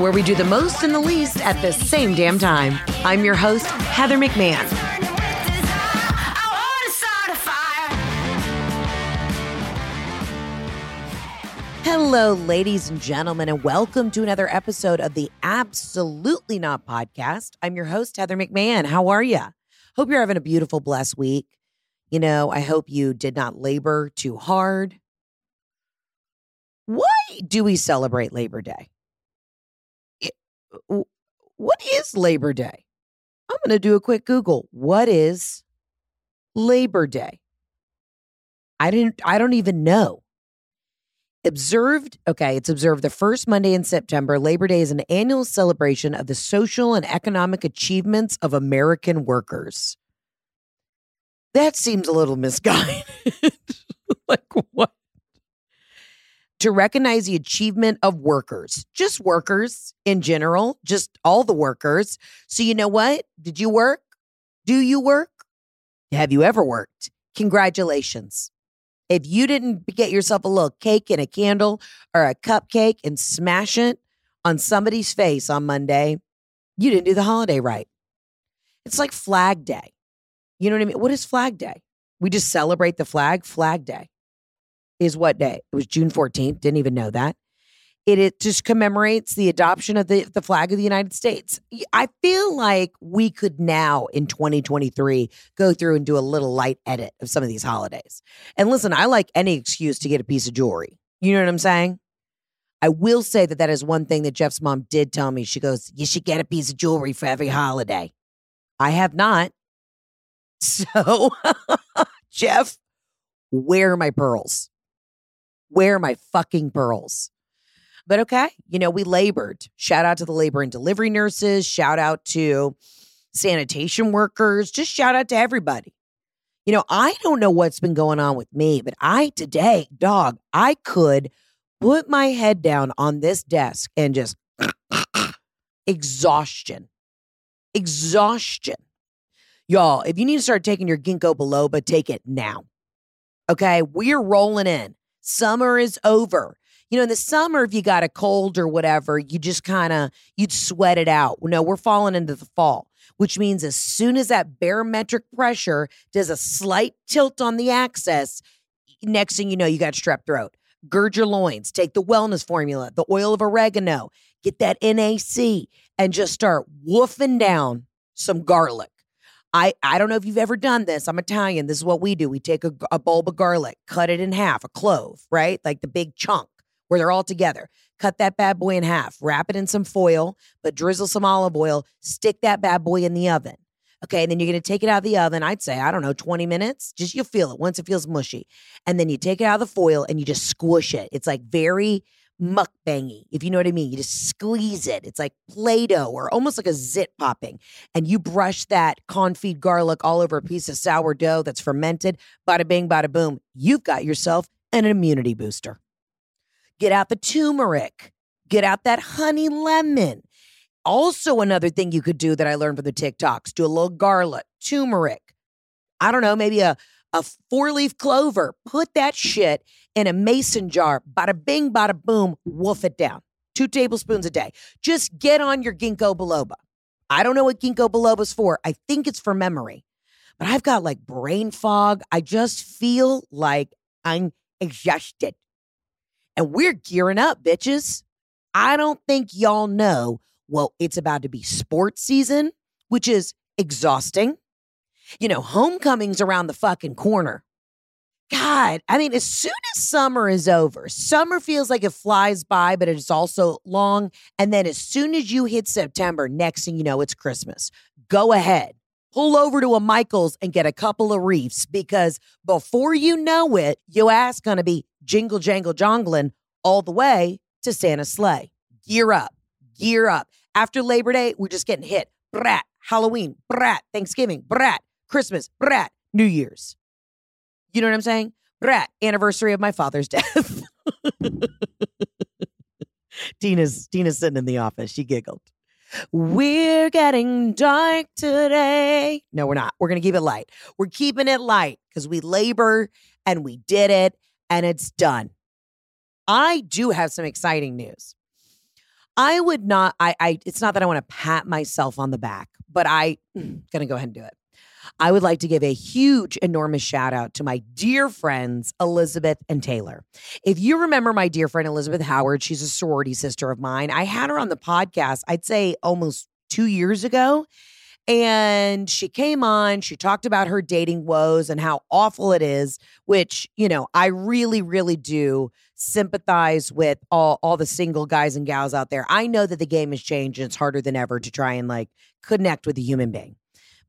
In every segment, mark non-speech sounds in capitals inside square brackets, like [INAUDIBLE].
where we do the most and the least at the same damn time. I'm your host, Heather McMahon. Hello, ladies and gentlemen, and welcome to another episode of the Absolutely Not Podcast. I'm your host, Heather McMahon. How are you? Hope you're having a beautiful, blessed week. You know, I hope you did not labor too hard. Why do we celebrate Labor Day? What is Labor Day? I'm going to do a quick Google. What is Labor Day? I didn't I don't even know. Observed, okay, it's observed the first Monday in September. Labor Day is an annual celebration of the social and economic achievements of American workers. That seems a little misguided. [LAUGHS] like? To recognize the achievement of workers, just workers in general, just all the workers. So, you know what? Did you work? Do you work? Have you ever worked? Congratulations. If you didn't get yourself a little cake and a candle or a cupcake and smash it on somebody's face on Monday, you didn't do the holiday right. It's like Flag Day. You know what I mean? What is Flag Day? We just celebrate the flag. Flag Day is what day? It was June 14th. Didn't even know that. It, it just commemorates the adoption of the, the flag of the United States. I feel like we could now in 2023 go through and do a little light edit of some of these holidays. And listen, I like any excuse to get a piece of jewelry. You know what I'm saying? I will say that that is one thing that Jeff's mom did tell me. She goes, You should get a piece of jewelry for every holiday. I have not. [LAUGHS] So, [LAUGHS] Jeff, where are my pearls? Where are my fucking pearls? But okay, you know, we labored. Shout out to the labor and delivery nurses. Shout out to sanitation workers. Just shout out to everybody. You know, I don't know what's been going on with me, but I today, dog, I could put my head down on this desk and just [CLEARS THROAT] exhaustion. Exhaustion. Y'all, if you need to start taking your ginkgo biloba, take it now. Okay, we're rolling in. Summer is over. You know, in the summer, if you got a cold or whatever, you just kind of you'd sweat it out. No, we're falling into the fall, which means as soon as that barometric pressure does a slight tilt on the axis, next thing you know, you got strep throat. Gird your loins, take the wellness formula, the oil of oregano, get that NAC, and just start woofing down some garlic. I, I don't know if you've ever done this. I'm Italian. This is what we do. We take a, a bulb of garlic, cut it in half, a clove, right? Like the big chunk where they're all together. Cut that bad boy in half, wrap it in some foil, but drizzle some olive oil, stick that bad boy in the oven. Okay, and then you're gonna take it out of the oven. I'd say, I don't know, 20 minutes. Just you'll feel it once it feels mushy. And then you take it out of the foil and you just squish it. It's like very mukbangy, if you know what I mean. You just squeeze it. It's like Play Doh or almost like a zit popping. And you brush that confit garlic all over a piece of sourdough that's fermented. Bada bing, bada boom. You've got yourself an immunity booster. Get out the turmeric, get out that honey lemon. Also, another thing you could do that I learned from the TikToks do a little garlic, turmeric, I don't know, maybe a, a four leaf clover. Put that shit in a mason jar. Bada bing, bada boom, wolf it down. Two tablespoons a day. Just get on your ginkgo biloba. I don't know what ginkgo biloba's for. I think it's for memory. But I've got like brain fog. I just feel like I'm exhausted. And we're gearing up, bitches. I don't think y'all know, well, it's about to be sports season, which is exhausting. You know, homecoming's around the fucking corner. God, I mean, as soon as summer is over, summer feels like it flies by, but it's also long. And then as soon as you hit September, next thing you know, it's Christmas. Go ahead, pull over to a Michael's and get a couple of reefs because before you know it, your ass gonna be jingle jangle jongling all the way to Santa's sleigh. Gear up, gear up. After Labor Day, we're just getting hit. Brat, Halloween, brat, Thanksgiving, brat, Christmas, brat, New Year's. You know what I'm saying? Brat, anniversary of my father's [LAUGHS] death. Tina's Tina's sitting in the office. She giggled. We're getting dark today. No, we're not. We're going to keep it light. We're keeping it light because we labor and we did it and it's done. I do have some exciting news. I would not, I, I it's not that I want to pat myself on the back, but I'm hmm, gonna go ahead and do it. I would like to give a huge, enormous shout out to my dear friends, Elizabeth and Taylor. If you remember my dear friend, Elizabeth Howard, she's a sorority sister of mine. I had her on the podcast, I'd say almost two years ago. And she came on, she talked about her dating woes and how awful it is, which, you know, I really, really do sympathize with all, all the single guys and gals out there. I know that the game has changed and it's harder than ever to try and like connect with a human being.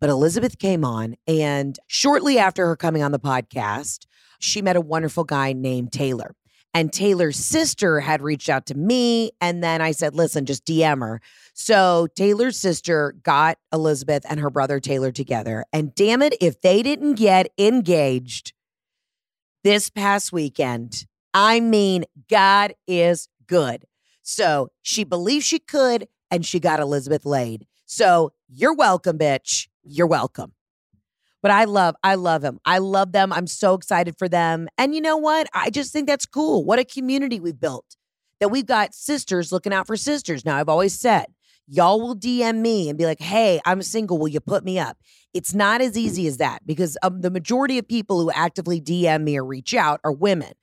But Elizabeth came on, and shortly after her coming on the podcast, she met a wonderful guy named Taylor. And Taylor's sister had reached out to me. And then I said, listen, just DM her. So Taylor's sister got Elizabeth and her brother Taylor together. And damn it, if they didn't get engaged this past weekend, I mean, God is good. So she believed she could, and she got Elizabeth laid. So you're welcome, bitch. You're welcome. But I love, I love him. I love them. I'm so excited for them. And you know what? I just think that's cool. What a community we've built that we've got sisters looking out for sisters. Now, I've always said, y'all will DM me and be like, hey, I'm single. Will you put me up? It's not as easy as that because um, the majority of people who actively DM me or reach out are women.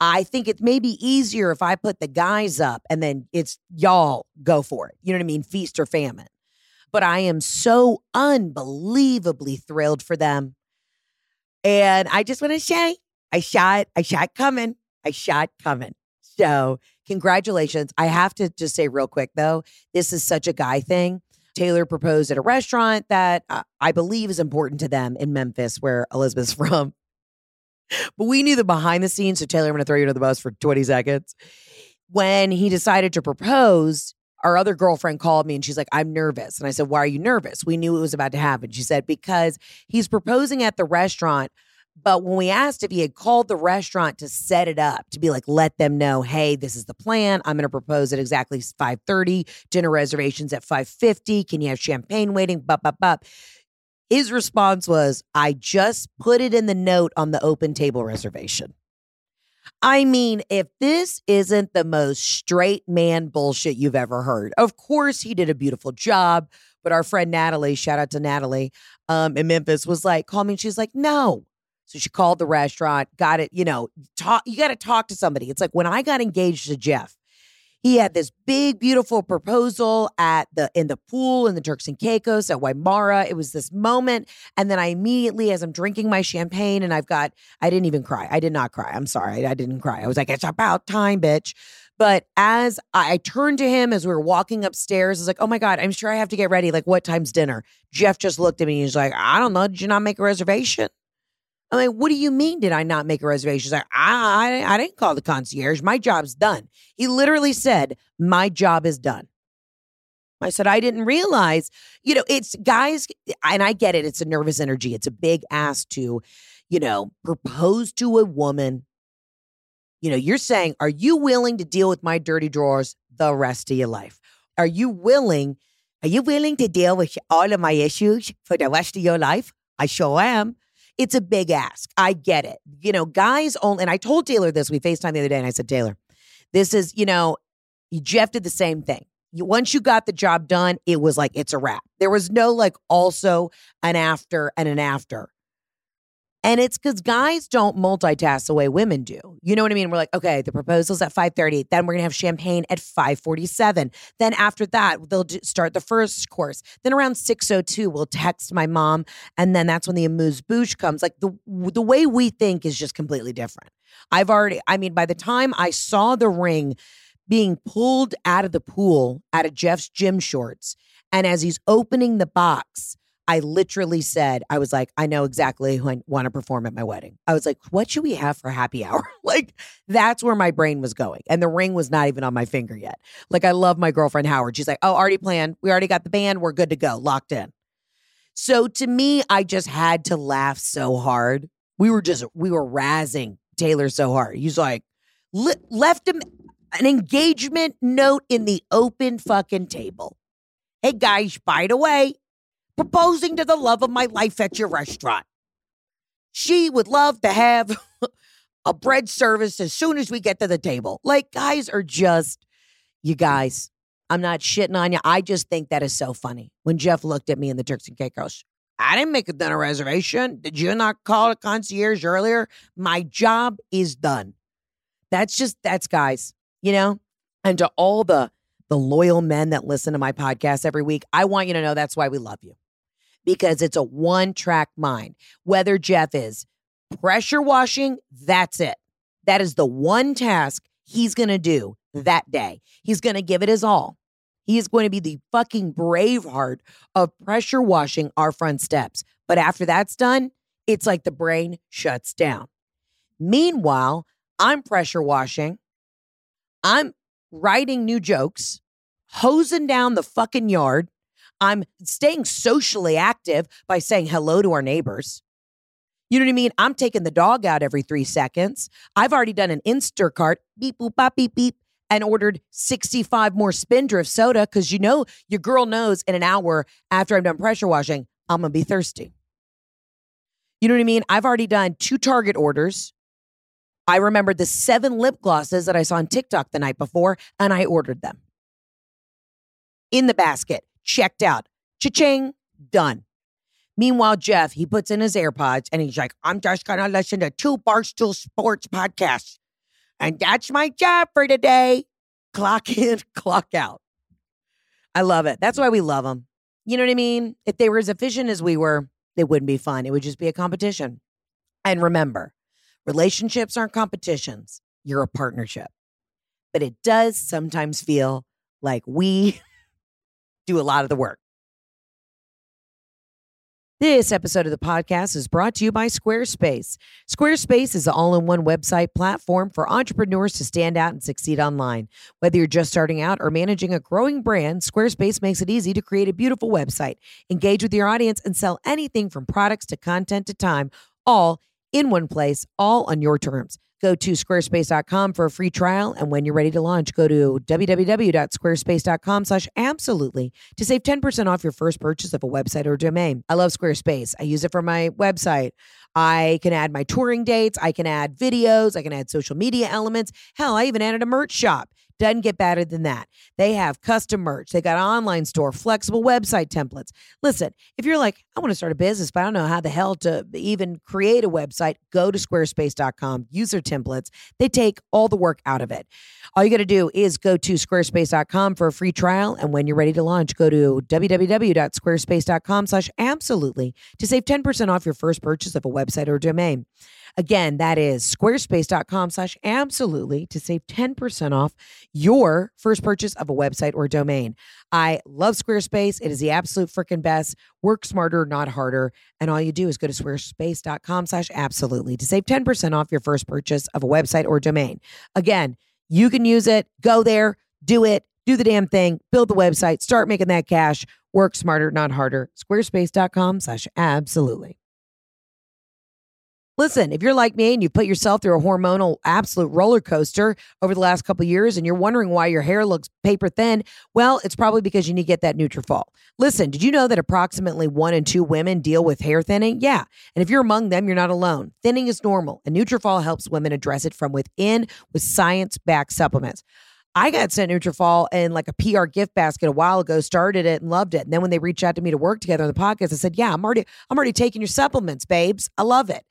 I think it may be easier if I put the guys up and then it's y'all go for it. You know what I mean? Feast or famine but I am so unbelievably thrilled for them. And I just want to say, I shot, I shot coming, I shot coming. So, congratulations. I have to just say real quick though, this is such a guy thing. Taylor proposed at a restaurant that I believe is important to them in Memphis, where Elizabeth's [LAUGHS] from. But we knew the behind the scenes. So, Taylor, I'm going to throw you under the bus for 20 seconds. When he decided to propose, our other girlfriend called me and she's like, I'm nervous. And I said, Why are you nervous? We knew it was about to happen. She said, Because he's proposing at the restaurant. But when we asked if he had called the restaurant to set it up, to be like, let them know, hey, this is the plan. I'm going to propose at exactly 5:30. Dinner reservations at 5:50. Can you have champagne waiting? Bup, bup, bup. His response was, I just put it in the note on the open table reservation. I mean, if this isn't the most straight man bullshit you've ever heard, of course he did a beautiful job. But our friend Natalie, shout out to Natalie um, in Memphis, was like, call me. And she's like, no. So she called the restaurant, got it, you know, talk, you got to talk to somebody. It's like when I got engaged to Jeff, he had this big, beautiful proposal at the in the pool in the Turks and Caicos at Wymara. It was this moment, and then I immediately, as I'm drinking my champagne, and I've got, I didn't even cry. I did not cry. I'm sorry, I didn't cry. I was like, it's about time, bitch. But as I, turned to him as we were walking upstairs, I was like, oh my God, I'm sure I have to get ready. Like, what time's dinner? Jeff just looked at me. And he's like, I don't know. Did you not make a reservation? I'm like, what do you mean? Did I not make a reservation? She's like, I, I, I didn't call the concierge. My job's done. He literally said, my job is done. I said, I didn't realize, you know, it's guys, and I get it. It's a nervous energy. It's a big ask to, you know, propose to a woman. You know, you're saying, are you willing to deal with my dirty drawers the rest of your life? Are you willing? Are you willing to deal with all of my issues for the rest of your life? I sure am. It's a big ask. I get it. You know, guys only, and I told Taylor this, we FaceTime the other day, and I said, Taylor, this is, you know, Jeff did the same thing. Once you got the job done, it was like, it's a wrap. There was no like also an after and an after. And it's because guys don't multitask the way women do. You know what I mean? We're like, okay, the proposal's at 5.30. Then we're going to have champagne at 5.47. Then after that, they'll start the first course. Then around 6.02, we'll text my mom. And then that's when the amuse-bouche comes. Like the, the way we think is just completely different. I've already, I mean, by the time I saw the ring being pulled out of the pool out of Jeff's gym shorts, and as he's opening the box, I literally said, I was like, I know exactly who I want to perform at my wedding. I was like, what should we have for happy [LAUGHS] hour? like, that's where my brain was going. And the ring was not even on my finger yet. Like, I love my girlfriend Howard. She's like, oh, already planned. We already got the band. We're good to go, locked in. So to me, I just had to laugh so hard. We were just, we were razzing Taylor so hard. He's like, le- left him an engagement note in the open fucking table. Hey guys, by the way, proposing to the love of my life at your restaurant. She would love to have [LAUGHS] a bread service as soon as we get to the table. Like, guys are just, you guys, I'm not shitting on you. I just think that is so funny. When Jeff looked at me in the Turks and Caicos, I didn't make a dinner reservation. Did you not call a concierge earlier? My job is done. That's just, that's guys, you know? And to all the, the loyal men that listen to my podcast every week, I want you to know that's why we love you because it's a one track mind. Whether Jeff is pressure washing, that's it. That is the one task he's going to do that day. He's going to give it his all. He is going to be the fucking braveheart of pressure washing our front steps. But after that's done, it's like the brain shuts down. Meanwhile, I'm pressure washing. I'm writing new jokes, hosing down the fucking yard, I'm staying socially active by saying hello to our neighbors. You know what I mean? I'm taking the dog out every three seconds. I've already done an Instacart, beep, boop, bop, beep, beep, and ordered 65 more Spindrift soda because you know your girl knows in an hour after I'm done pressure washing, I'm going to be thirsty. You know what I mean? I've already done two Target orders. I remembered the seven lip glosses that I saw on TikTok the night before, and I ordered them in the basket checked out. Cha-ching, done. Meanwhile, Jeff, he puts in his AirPods and he's like, I'm just to listen to two Barstool Sports podcasts. And that's my job for today. Clock [LAUGHS] in, clock out. I love it. That's why we love them. You know what I mean? If they were as efficient as we were, it wouldn't be fun. It would just be a competition. And remember, relationships aren't competitions, you're a partnership. But it does sometimes feel like we do a lot of the work. This episode of the podcast is brought to you by Squarespace. Squarespace is an all in one website platform for entrepreneurs to stand out and succeed online. Whether you're just starting out or managing a growing brand, Squarespace makes it easy to create a beautiful website, engage with your audience, and sell anything from products to content to time, all in one place, all on your terms. Go to squarespace.com for a free trial. And when you're ready to launch, go to www.squarespace.com slash absolutely to save 10% off your first purchase of a website or domain. I love Squarespace. I use it for my website. I can add my touring dates. I can add videos. I can add social media elements. Hell, I even added a merch shop. Doesn't get better than that. They have custom merch. They got an online store, flexible website templates. Listen, if you're like, I want to start a business, but I don't know how the hell to even create a website, go to squarespace.com, use their templates. They take all the work out of it. All you got to do is go to squarespace.com for a free trial. And when you're ready to launch, go to www.squarespace.com slash absolutely to save 10% off your first purchase of a website or domain. Again, that is squarespace.com slash absolutely to save 10% off your first purchase of a website or domain. I love Squarespace. It is the absolute freaking best. Work smarter, not harder. And all you do is go to squarespace.com slash absolutely to save 10% off your first purchase of a website or domain. Again, you can use it. Go there, do it, do the damn thing, build the website, start making that cash. Work smarter, not harder. Squarespace.com slash absolutely. Listen, if you're like me and you put yourself through a hormonal absolute roller coaster over the last couple years and you're wondering why your hair looks paper thin, well, it's probably because you need to get that Nutrafol. Listen, did you know that approximately one in two women deal with hair thinning? Yeah. And if you're among them, you're not alone. Thinning is normal, and Nutrafol helps women address it from within with science-backed supplements. I got sent Nutrafol in like a PR gift basket a while ago, started it and loved it. And then when they reached out to me to work together on the podcast, I said, Yeah, I'm already I'm already taking your supplements, babes. I love it.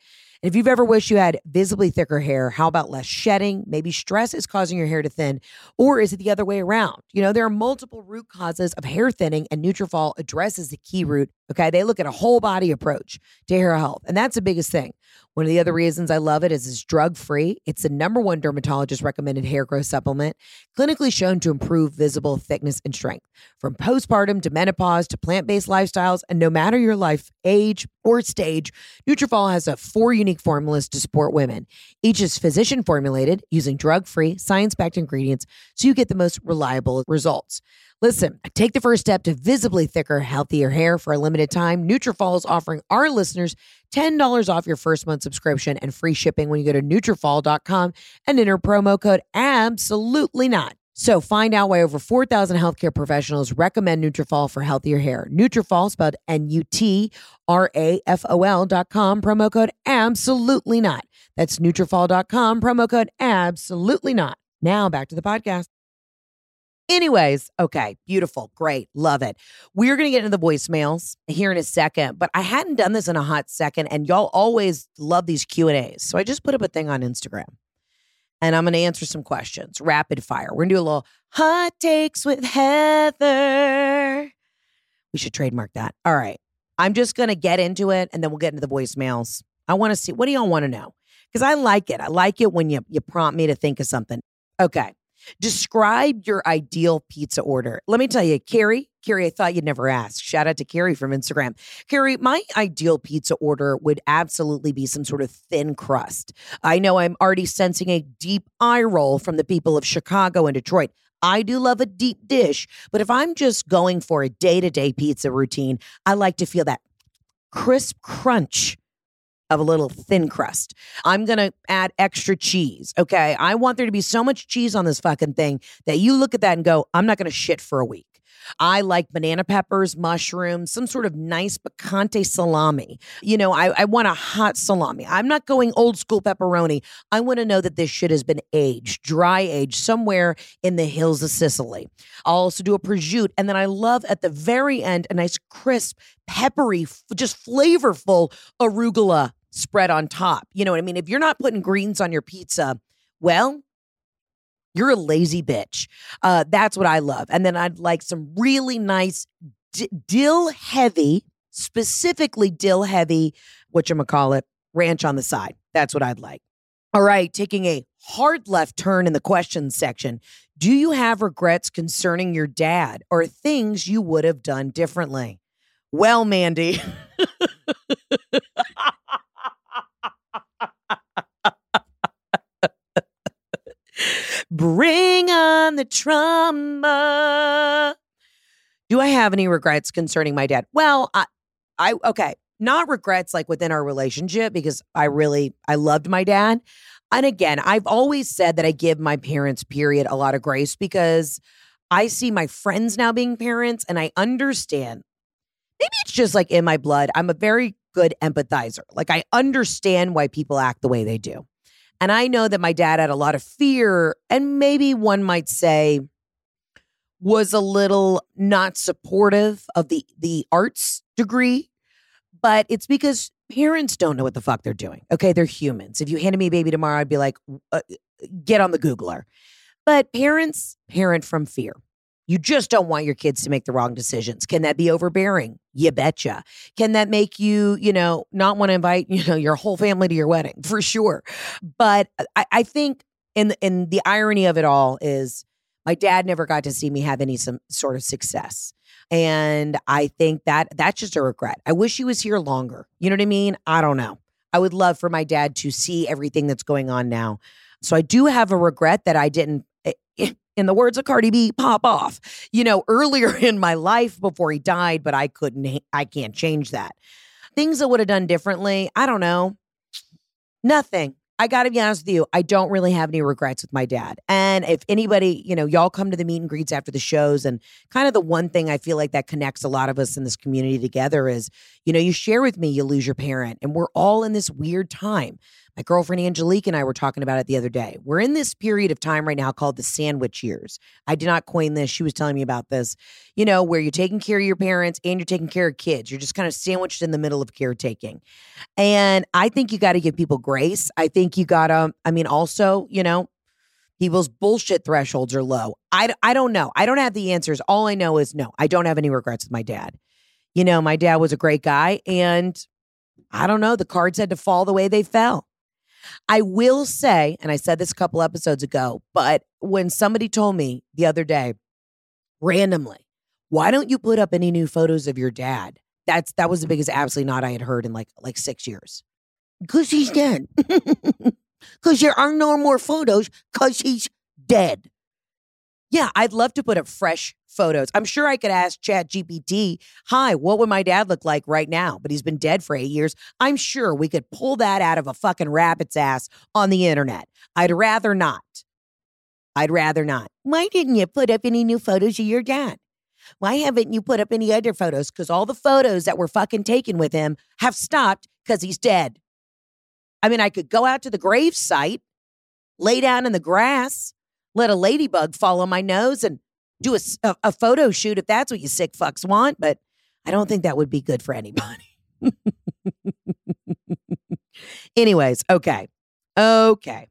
And if you've ever wished you had visibly thicker hair, how about less shedding? Maybe stress is causing your hair to thin, or is it the other way around? You know, there are multiple root causes of hair thinning, and Nutrafol addresses the key root. Okay, they look at a whole body approach to hair health, and that's the biggest thing. One of the other reasons I love it is it's drug free. It's the number one dermatologist recommended hair growth supplement, clinically shown to improve visible thickness and strength. From postpartum to menopause to plant based lifestyles, and no matter your life age or stage, Nutrafol has a four unique formulas to support women. Each is physician formulated using drug free, science backed ingredients so you get the most reliable results. Listen, take the first step to visibly thicker, healthier hair for a limited time. Nutrafol is offering our listeners $10 off your first month subscription and free shipping when you go to Nutrafol.com and enter promo code absolutely not. So find out why over 4,000 healthcare professionals recommend Nutrafol for healthier hair. Nutrafol spelled N-U-T-R-A-F-O-L dot com, promo code absolutely not. That's Nutrafol.com, promo code absolutely not. Now back to the podcast. Anyways, okay, beautiful, great, love it. We're gonna get into the voicemails here in a second, but I hadn't done this in a hot second, and y'all always love these Q and A's, so I just put up a thing on Instagram, and I'm gonna answer some questions, rapid fire. We're gonna do a little hot takes with Heather. We should trademark that. All right, I'm just gonna get into it, and then we'll get into the voicemails. I want to see what do y'all want to know because I like it. I like it when you you prompt me to think of something. Okay. Describe your ideal pizza order. Let me tell you, Carrie, Carrie, I thought you'd never ask. Shout out to Carrie from Instagram. Carrie, my ideal pizza order would absolutely be some sort of thin crust. I know I'm already sensing a deep eye roll from the people of Chicago and Detroit. I do love a deep dish, but if I'm just going for a day to day pizza routine, I like to feel that crisp crunch of a little thin crust. I'm going to add extra cheese. Okay. I want there to be so much cheese on this fucking thing that you look at that and go, I'm not going to shit for a week. I like banana peppers, mushrooms, some sort of nice picante salami. You know, I, I want a hot salami. I'm not going old school pepperoni. I want to know that this shit has been aged, dry aged somewhere in the hills of Sicily. I'll also do a prosciutto. And then I love at the very end a nice crisp, peppery, just flavorful arugula spread on top. You know what I mean? If you're not putting greens on your pizza, well, you're a lazy bitch. Uh, that's what I love. And then I'd like some really nice d- dill heavy, specifically dill heavy, what you call it, ranch on the side. That's what I'd like. All right, taking a hard left turn in the questions section. Do you have regrets concerning your dad or things you would have done differently? Well, Mandy. [LAUGHS] Bring on the trauma. Do I have any regrets concerning my dad? Well, I, I okay, not regrets like within our relationship because I really I loved my dad. And again, I've always said that I give my parents period a lot of grace because I see my friends now being parents and I understand. Maybe it's just like in my blood. I'm a very good empathizer. Like I understand why people act the way they do. And I know that my dad had a lot of fear, and maybe one might say was a little not supportive of the the arts degree, but it's because parents don't know what the fuck they're doing. Okay, they're humans. If you handed me a baby tomorrow, I'd be like, uh, get on the Googler. But parents parent from fear. You just don't want your kids to make the wrong decisions. Can that be overbearing? You betcha. Can that make you, you know, not want to invite, [LAUGHS] you know, your whole family to your wedding? [LAUGHS] For sure. But uh, I, I think in in the irony of it all is my dad never got to see me have any some sort of success. And I think that that's just a regret. I wish he was here longer. You know what I mean? I don't know. I would love for my dad to see everything that's going on now. So I do have a regret that I didn't in the words of Cardi B, pop off, you know, [LAUGHS] earlier in my life before he died, but I couldn't, I can't change that. Things I would have done differently, I don't know. Nothing. I got to be honest with you. I don't really have any regrets with my dad. And if anybody, you know, y'all come to the meet and greets after the shows, and kind of the one thing I feel like that connects a lot of us in this community together is, you know, you share with me you lose your parent, and we're all in this weird time. My girlfriend Angelique and I were talking about it the other day. We're in this period of time right now called the sandwich years. I did not coin this. She was telling me about this, you know, where you're taking care of your parents and you're taking care of kids. You're just kind of sandwiched in the middle of caretaking. And I think you got to give people grace. I think you got to, I mean, also, you know, people's bullshit thresholds are low. I, I don't know. I don't have the answers. All I know is no, I don't have any regrets with my dad. You know, my dad was a great guy and I don't know, the cards had to fall the way they fell. I will say, and I said this a couple episodes ago, but when somebody told me the other day, randomly, why don't you put up any new photos of your dad? That's that was the biggest absolutely not I had heard in like like six years. Cause he's dead. [LAUGHS] Cause there are no more photos because he's dead. Yeah, I'd love to put up fresh photos. I'm sure I could ask Chat GPT, hi, what would my dad look like right now? But he's been dead for eight years. I'm sure we could pull that out of a fucking rabbit's ass on the internet. I'd rather not. I'd rather not. Why didn't you put up any new photos of your dad? Why haven't you put up any other photos? Because all the photos that were fucking taken with him have stopped because he's dead. I mean, I could go out to the grave site, lay down in the grass, let a ladybug fall on my nose and do a, a, photo shoot if that's what you sick fucks want. But I don't think that would be good for anybody. [LAUGHS] Anyways, okay. Okay.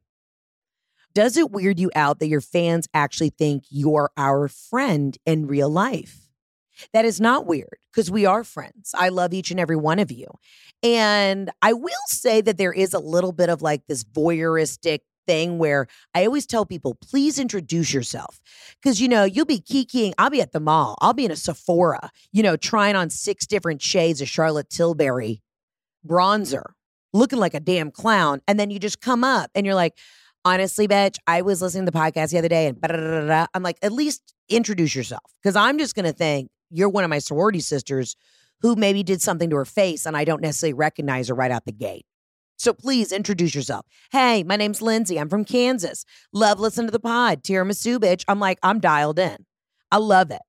Does it weird you out that your fans actually think you're our friend in real life? That is not weird because we are friends. I love each and every one of you. And I will say that there is a little bit of like this voyeuristic thing where I always tell people, please introduce yourself. Cause you know, you'll be kikiing. I'll be at the mall. I'll be in a Sephora, you know, trying on six different shades of Charlotte Tilbury bronzer, looking like a damn clown. And then you just come up and you're like, honestly, bitch, I was listening to the podcast the other day and I'm like, at least introduce yourself. Cause I'm just gonna think you're one of my sorority sisters who maybe did something to her face and I don't necessarily recognize her right out the gate. So please introduce yourself. Hey, my name's Lindsay. I'm from Kansas. Love listening to the pod. Tiramisu, bitch. I'm like, I'm dialed in. I love it.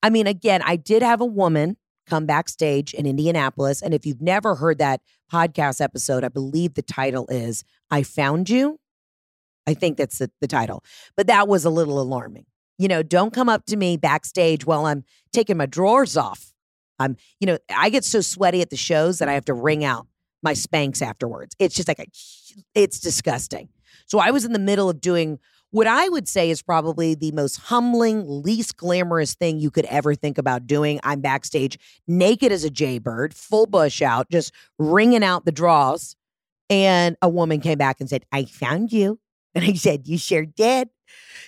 I mean, again, I did have a woman come backstage in Indianapolis. And if you've never heard that podcast episode, I believe the title is I Found You. I think that's the, the title. But that was a little alarming. You know, don't come up to me backstage while I'm taking my drawers off. I'm, you know, I get so sweaty at the shows that I have to wring out my Spanx afterwards. It's just like, a, it's disgusting. So I was in the middle of doing what I would say is probably the most humbling, least glamorous thing you could ever think about doing. I'm backstage naked as a jaybird, full bush out, just wringing out the draws. And a woman came back and said, I found you. And I said, You sure did.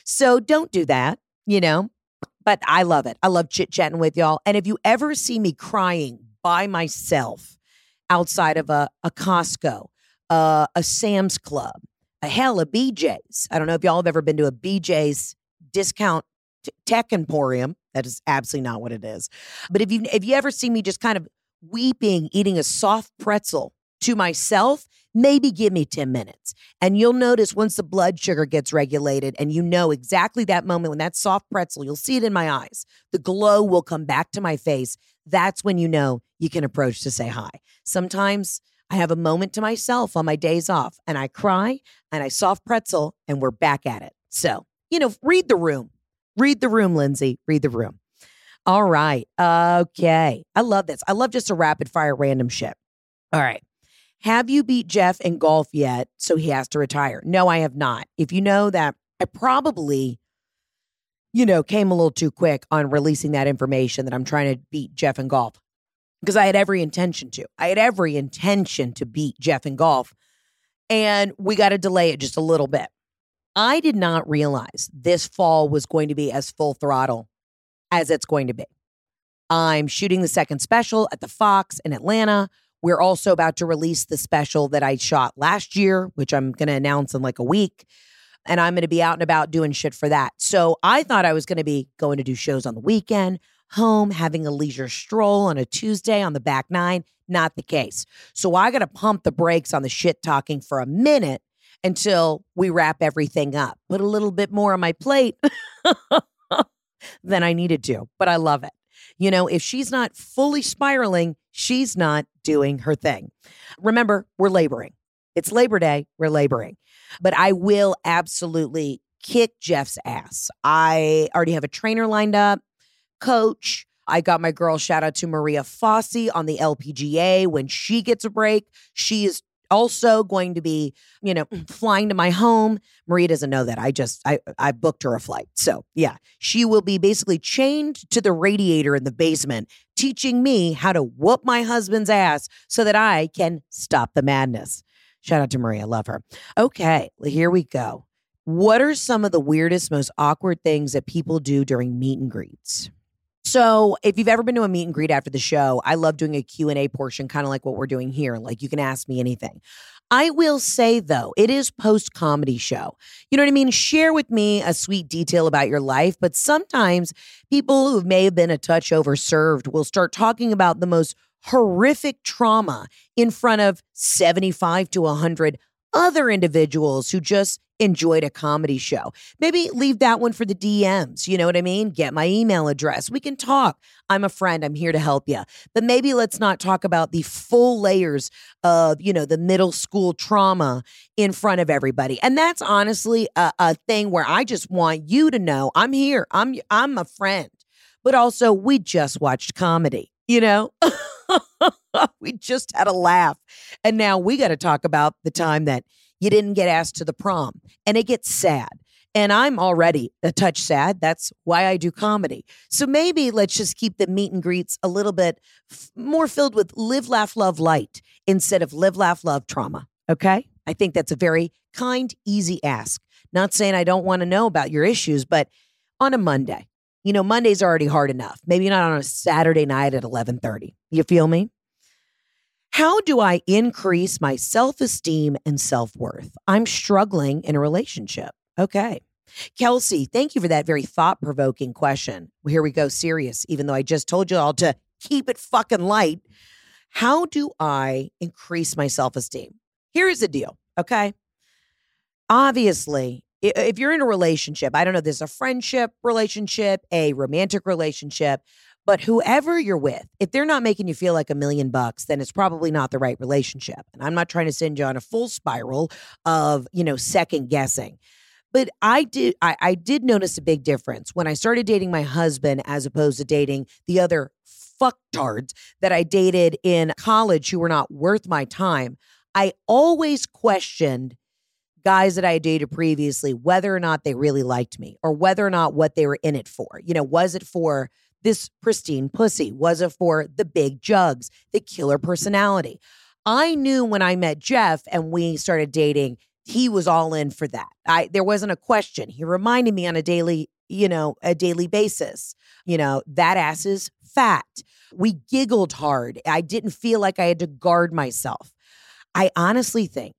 So don't do that, you know. But I love it. I love chit chatting with y'all. And if you ever see me crying by myself, outside of a, a Costco, uh, a Sam's Club, a hell, of a BJ's. I don't know if y'all have ever been to a BJ's discount t- tech emporium. That is absolutely not what it is. But if you if you ever see me just kind of weeping, eating a soft pretzel to myself, maybe give me 10 minutes. And you'll notice once the blood sugar gets regulated and you know exactly that moment when that soft pretzel, you'll see it in my eyes. The glow will come back to my face. That's when you know you can approach to say hi. Sometimes I have a moment to myself on my days off and I cry and I soft pretzel and we're back at it. So, you know, read the room. Read the room, Lindsay. Read the room. All right. Okay. I love this. I love just a rapid fire random shit. All right. Have you beat Jeff in golf yet? So he has to retire. No, I have not. If you know that, I probably, you know, came a little too quick on releasing that information that I'm trying to beat Jeff in golf because I had every intention to. I had every intention to beat Jeff in golf. And we got to delay it just a little bit. I did not realize this fall was going to be as full throttle as it's going to be. I'm shooting the second special at the Fox in Atlanta. We're also about to release the special that I shot last year, which I'm going to announce in like a week. And I'm going to be out and about doing shit for that. So I thought I was going to be going to do shows on the weekend. home having a leisure stroll on a Tuesday on the back nine. Not the case. So I got to pump the brakes on the shit talking for a minute until we wrap everything up. Put a little bit more on my plate [LAUGHS] than I needed to, but I love it. You know, if she's not fully spiraling, she's not doing her thing. Remember, we're laboring. It's Labor Day, we're laboring. But I will absolutely kick Jeff's ass. I already have a trainer lined up, coach. I got my girl, shout out to Maria Fassi on the LPGA. When she gets a break, she is also going to be, you know, mm. flying to my home. Maria doesn't know that. I just I I booked her a flight. So, yeah, she will be basically chained to the radiator in the basement, teaching me how to whoop my husband's ass so that I can stop the madness. Shout out to Maria, love her. Okay, here we go. What are some of the weirdest, most awkward things that people do during meet and greets? So, if you've ever been to a meet and greet after the show, I love doing a Q&A portion kind of like what we're doing here. Like you can ask me anything. I will say though, it is post comedy show. You know what I mean? Share with me a sweet detail about your life, but sometimes people who may have been a touch overserved will start talking about the most horrific trauma in front of 75 to 100 other individuals who just enjoyed a comedy show. Maybe leave that one for the DMs. You know what I mean? Get my email address. We can talk. I'm a friend. I'm here to help you. But maybe let's not talk about the full layers of, you know, the middle school trauma in front of everybody. And that's honestly a, a thing where I just want you to know I'm here. I'm I'm a friend. But also we just watched comedy, you know? [LAUGHS] [LAUGHS] we just had a laugh. And now we got to talk about the time that you didn't get asked to the prom. And it gets sad. And I'm already a touch sad. That's why I do comedy. So maybe let's just keep the meet and greets a little bit f- more filled with live, laugh, love light instead of live, laugh, love trauma. Okay. I think that's a very kind, easy ask. Not saying I don't want to know about your issues, but on a Monday, you know, Monday's already hard enough. Maybe not on a Saturday night at 11:30. You feel me? How do I increase my self-esteem and self-worth? I'm struggling in a relationship. Okay. Kelsey, thank you for that very thought-provoking question. Well, here we go serious even though I just told you all to keep it fucking light. How do I increase my self-esteem? Here's the deal, okay? Obviously, if you're in a relationship, I don't know, there's a friendship relationship, a romantic relationship, but whoever you're with, if they're not making you feel like a million bucks, then it's probably not the right relationship. And I'm not trying to send you on a full spiral of, you know, second guessing. But I did I, I did notice a big difference when I started dating my husband as opposed to dating the other fucktards that I dated in college who were not worth my time. I always questioned guys that I dated previously, whether or not they really liked me or whether or not what they were in it for. You know, was it for this pristine pussy? Was it for the big jugs, the killer personality? I knew when I met Jeff and we started dating, he was all in for that. I there wasn't a question. He reminded me on a daily, you know, a daily basis. You know, that ass is fat. We giggled hard. I didn't feel like I had to guard myself. I honestly think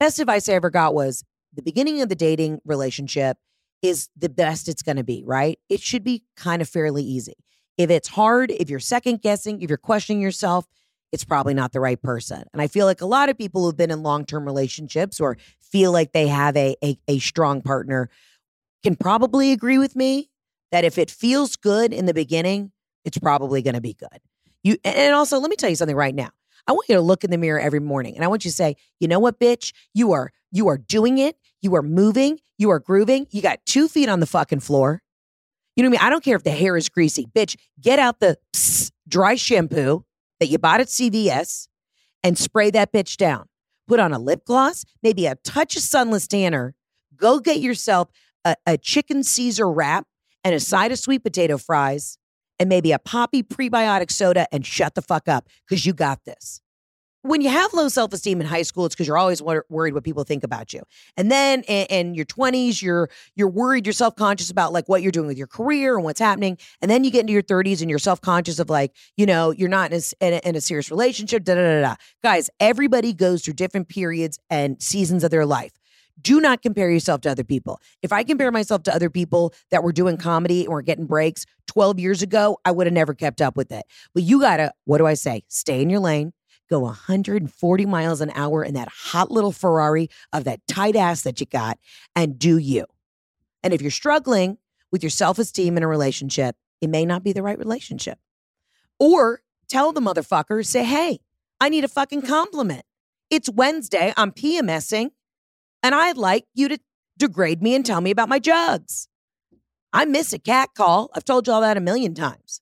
best advice I ever got was the beginning of the dating relationship is the best it's going to be, right? It should be kind of fairly easy. If it's hard, if you're second guessing, if you're questioning yourself, it's probably not the right person. And I feel like a lot of people who've been in long term relationships or feel like they have a, a, a strong partner can probably agree with me that if it feels good in the beginning, it's probably going to be good. You and also let me tell you something right now. I want you to look in the mirror every morning and I want you to say, you know what, bitch? You are you are doing it. You are moving. You are grooving. You got two feet on the fucking floor. You know what I mean? I don't care if the hair is greasy. Bitch, get out the pss, dry shampoo that you bought at CVS and spray that bitch down. Put on a lip gloss, maybe a touch of sunless tanner. Go get yourself a, a chicken Caesar wrap and a side of sweet potato fries and maybe a Poppi prebiotic soda and shut the fuck up because you got this. When you have low self esteem in high school, it's because you're always wor- worried what people think about you. And then in, in your 20s, you're you're worried, you're self conscious about like what you're doing with your career and what's happening. And then you get into your 30s and you're self conscious of like, you know, you're not in a, in a, in a serious relationship. Da, da da da. Guys, everybody goes through different periods and seasons of their life Do not compare yourself to other people. If I compare myself to other people that were doing comedy were getting breaks 12 years ago, I would have never kept up with it. But you gotta, what do I say? Stay in your lane, go 140 miles an hour in that hot little Ferrari of that tight ass that you got, and do you. And if you're struggling with your self esteem in a relationship, it may not be the right relationship. Or tell the motherfucker, say, hey, I need a fucking compliment. It's Wednesday, I'm PMSing, and I'd like you to degrade me and tell me about my jugs. I miss a cat call. I've told you all that a million times.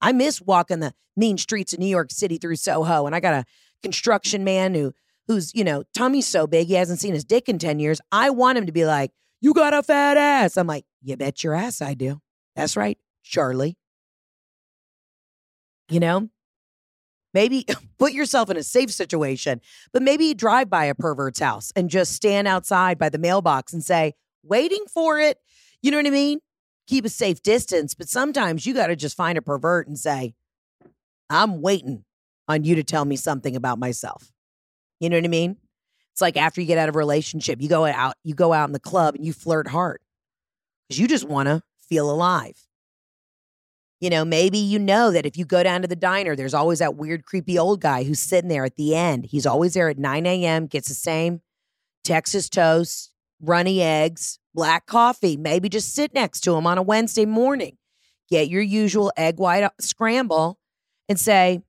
I miss walking the mean streets of New York City through Soho, and I got a construction man who who's, you know, tummy's so big he hasn't seen his dick in 10 years. I want him to be like, You got a fat ass. I'm like, You bet your ass I do. That's right, Charlie. You know, maybe [LAUGHS] put yourself in a safe situation, but maybe drive by a pervert's house and just stand outside by the mailbox and say, waiting for it. You know what I mean? Keep a safe distance, but sometimes you got to just find a pervert and say, I'm waiting on you to tell me something about myself. You know what I mean? It's like after you get out of a relationship, you go out, you go out in the club and you flirt hard because you just want to feel alive. You know, maybe you know that if you go down to the diner, there's always that weird, creepy old guy who's sitting there at the end. He's always there at 9 a.m., gets the same Texas toast, runny eggs, black coffee. Maybe just sit next to him on a Wednesday morning. Get your usual egg white uh, scramble and say,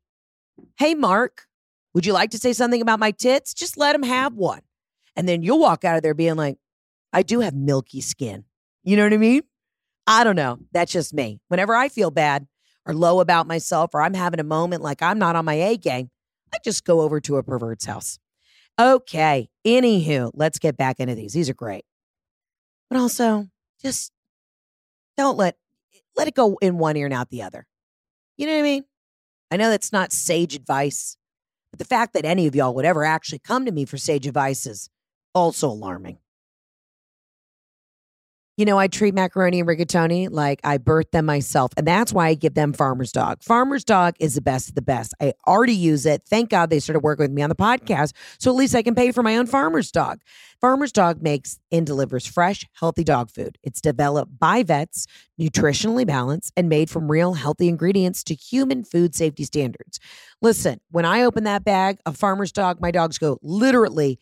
Hey, Mark, would you like to say something about my tits? Just let him have one. And then you'll walk out of there being like, I do have milky skin. You know what I mean? I don't know. That's just me. Whenever I feel bad or low about myself or I'm having a moment like I'm not on my A game, I just go over to a pervert's house. Okay. Anywho, let's get back into these. These are great. But also, just don't let let it go in one ear and out the other. You know what I mean? I know that's not sage advice, but the fact that any of y'all would ever actually come to me for sage advice is also alarming. You know, I treat macaroni and rigatoni like I birthed them myself. And that's why I give them Farmer's Dog. Farmer's Dog is the best of the best. I already use it. Thank God they started working with me on the podcast. So at least I can pay for my own Farmer's Dog. Farmer's Dog makes and delivers fresh, healthy dog food. It's developed by vets, nutritionally balanced, and made from real healthy ingredients to human food safety standards. Listen, when I open that bag of Farmer's Dog, my dogs go literally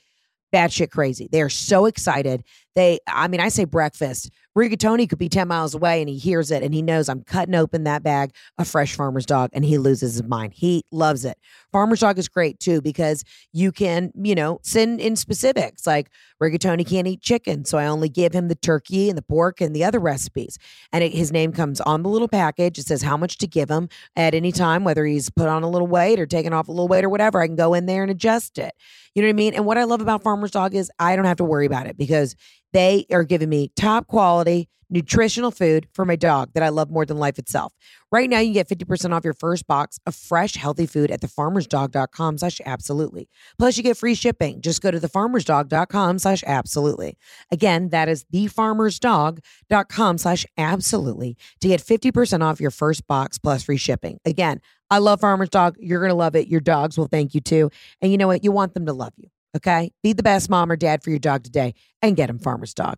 batshit crazy. They are so excited. They, I mean, I say breakfast. Rigatoni could be 10 miles away and he hears it and he knows I'm cutting open that bag of fresh farmer's dog and he loses his mind. He loves it. Farmer's dog is great too because you can, you know, send in specifics like Rigatoni can't eat chicken. So I only give him the turkey and the pork and the other recipes. And it, his name comes on the little package. It says how much to give him at any time, whether he's put on a little weight or taken off a little weight or whatever. I can go in there and adjust it. You know what I mean? And what I love about Farmer's Dog is I don't have to worry about it because they are giving me top quality nutritional food for my dog that I love more than life itself. Right now, you get 50% off your first box of fresh, healthy food at thefarmersdog.com slash absolutely. Plus, you get free shipping. Just go to thefarmersdog.com slash absolutely. Again, that is thefarmersdog.com slash absolutely to get 50% off your first box plus free shipping. Again, I love Farmer's Dog. You're going to love it. Your dogs will thank you too. And you know what? You want them to love you. Okay. Be the best mom or dad for your dog today and get him Farmer's Dog.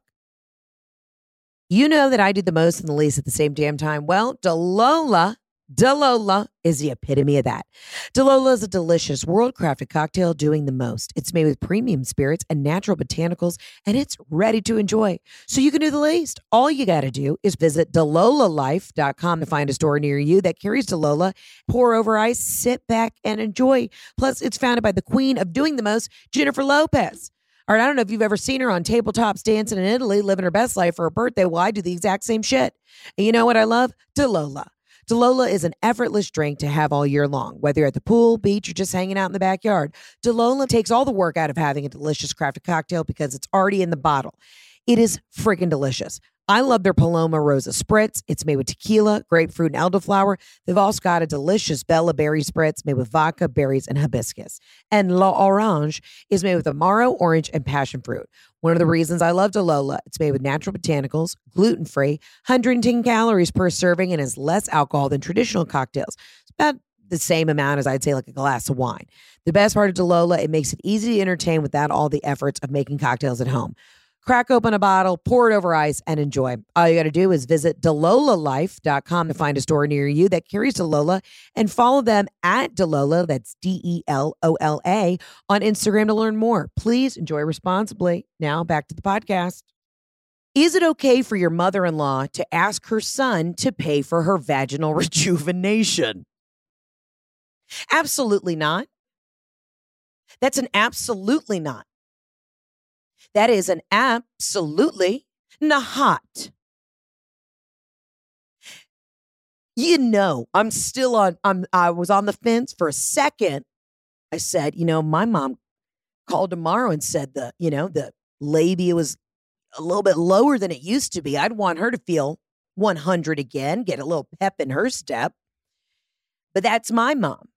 You know that I do the most and the least at the same damn time. Well, Delola Delola is the epitome of that. Delola is a delicious world crafted cocktail doing the most. It's made with premium spirits and natural botanicals, and it's ready to enjoy. So you can do the least. All you got to do is visit DelolaLife.com to find a store near you that carries Delola. Pour over ice, sit back, and enjoy. Plus, it's founded by the queen of doing the most, Jennifer Lopez. All right, I don't know if you've ever seen her on tabletops dancing in Italy, living her best life for her birthday. Well, I do the exact same shit. And you know what I love? Delola. Delola is an effortless drink to have all year long, whether you're at the pool, beach, or just hanging out in the backyard. Delola takes all the work out of having a delicious crafted cocktail because it's already in the bottle. It is freaking delicious. I love their Paloma Rosa Spritz. It's made with tequila, grapefruit, and elderflower. They've also got a delicious Bella Berry Spritz made with vodka, berries, and hibiscus. And La Orange is made with Amaro, orange, and passion fruit. One of the reasons I love Delola, it's made with natural botanicals, gluten free, 110 calories per serving, and has less alcohol than traditional cocktails. It's about the same amount as I'd say like a glass of wine. The best part of Delola, it makes it easy to entertain without all the efforts of making cocktails at home. Crack open a bottle, pour it over ice, and enjoy. All you got to do is visit delolalife.com to find a store near you that carries Delola and follow them at Delola, that's D E L O L A, on Instagram to learn more. Please enjoy responsibly. Now back to the podcast. Is it okay for your mother in law to ask her son to pay for her vaginal [LAUGHS] rejuvenation? Absolutely not. That's an absolutely not. That is an absolutely not. You know, I'm still on, I'm, I was on the fence for a second. I said, you know, my mom called tomorrow and said the, you know, the labia was a little bit lower than it used to be. I'd want her to feel 100 again, get a little pep in her step. But that's my mom.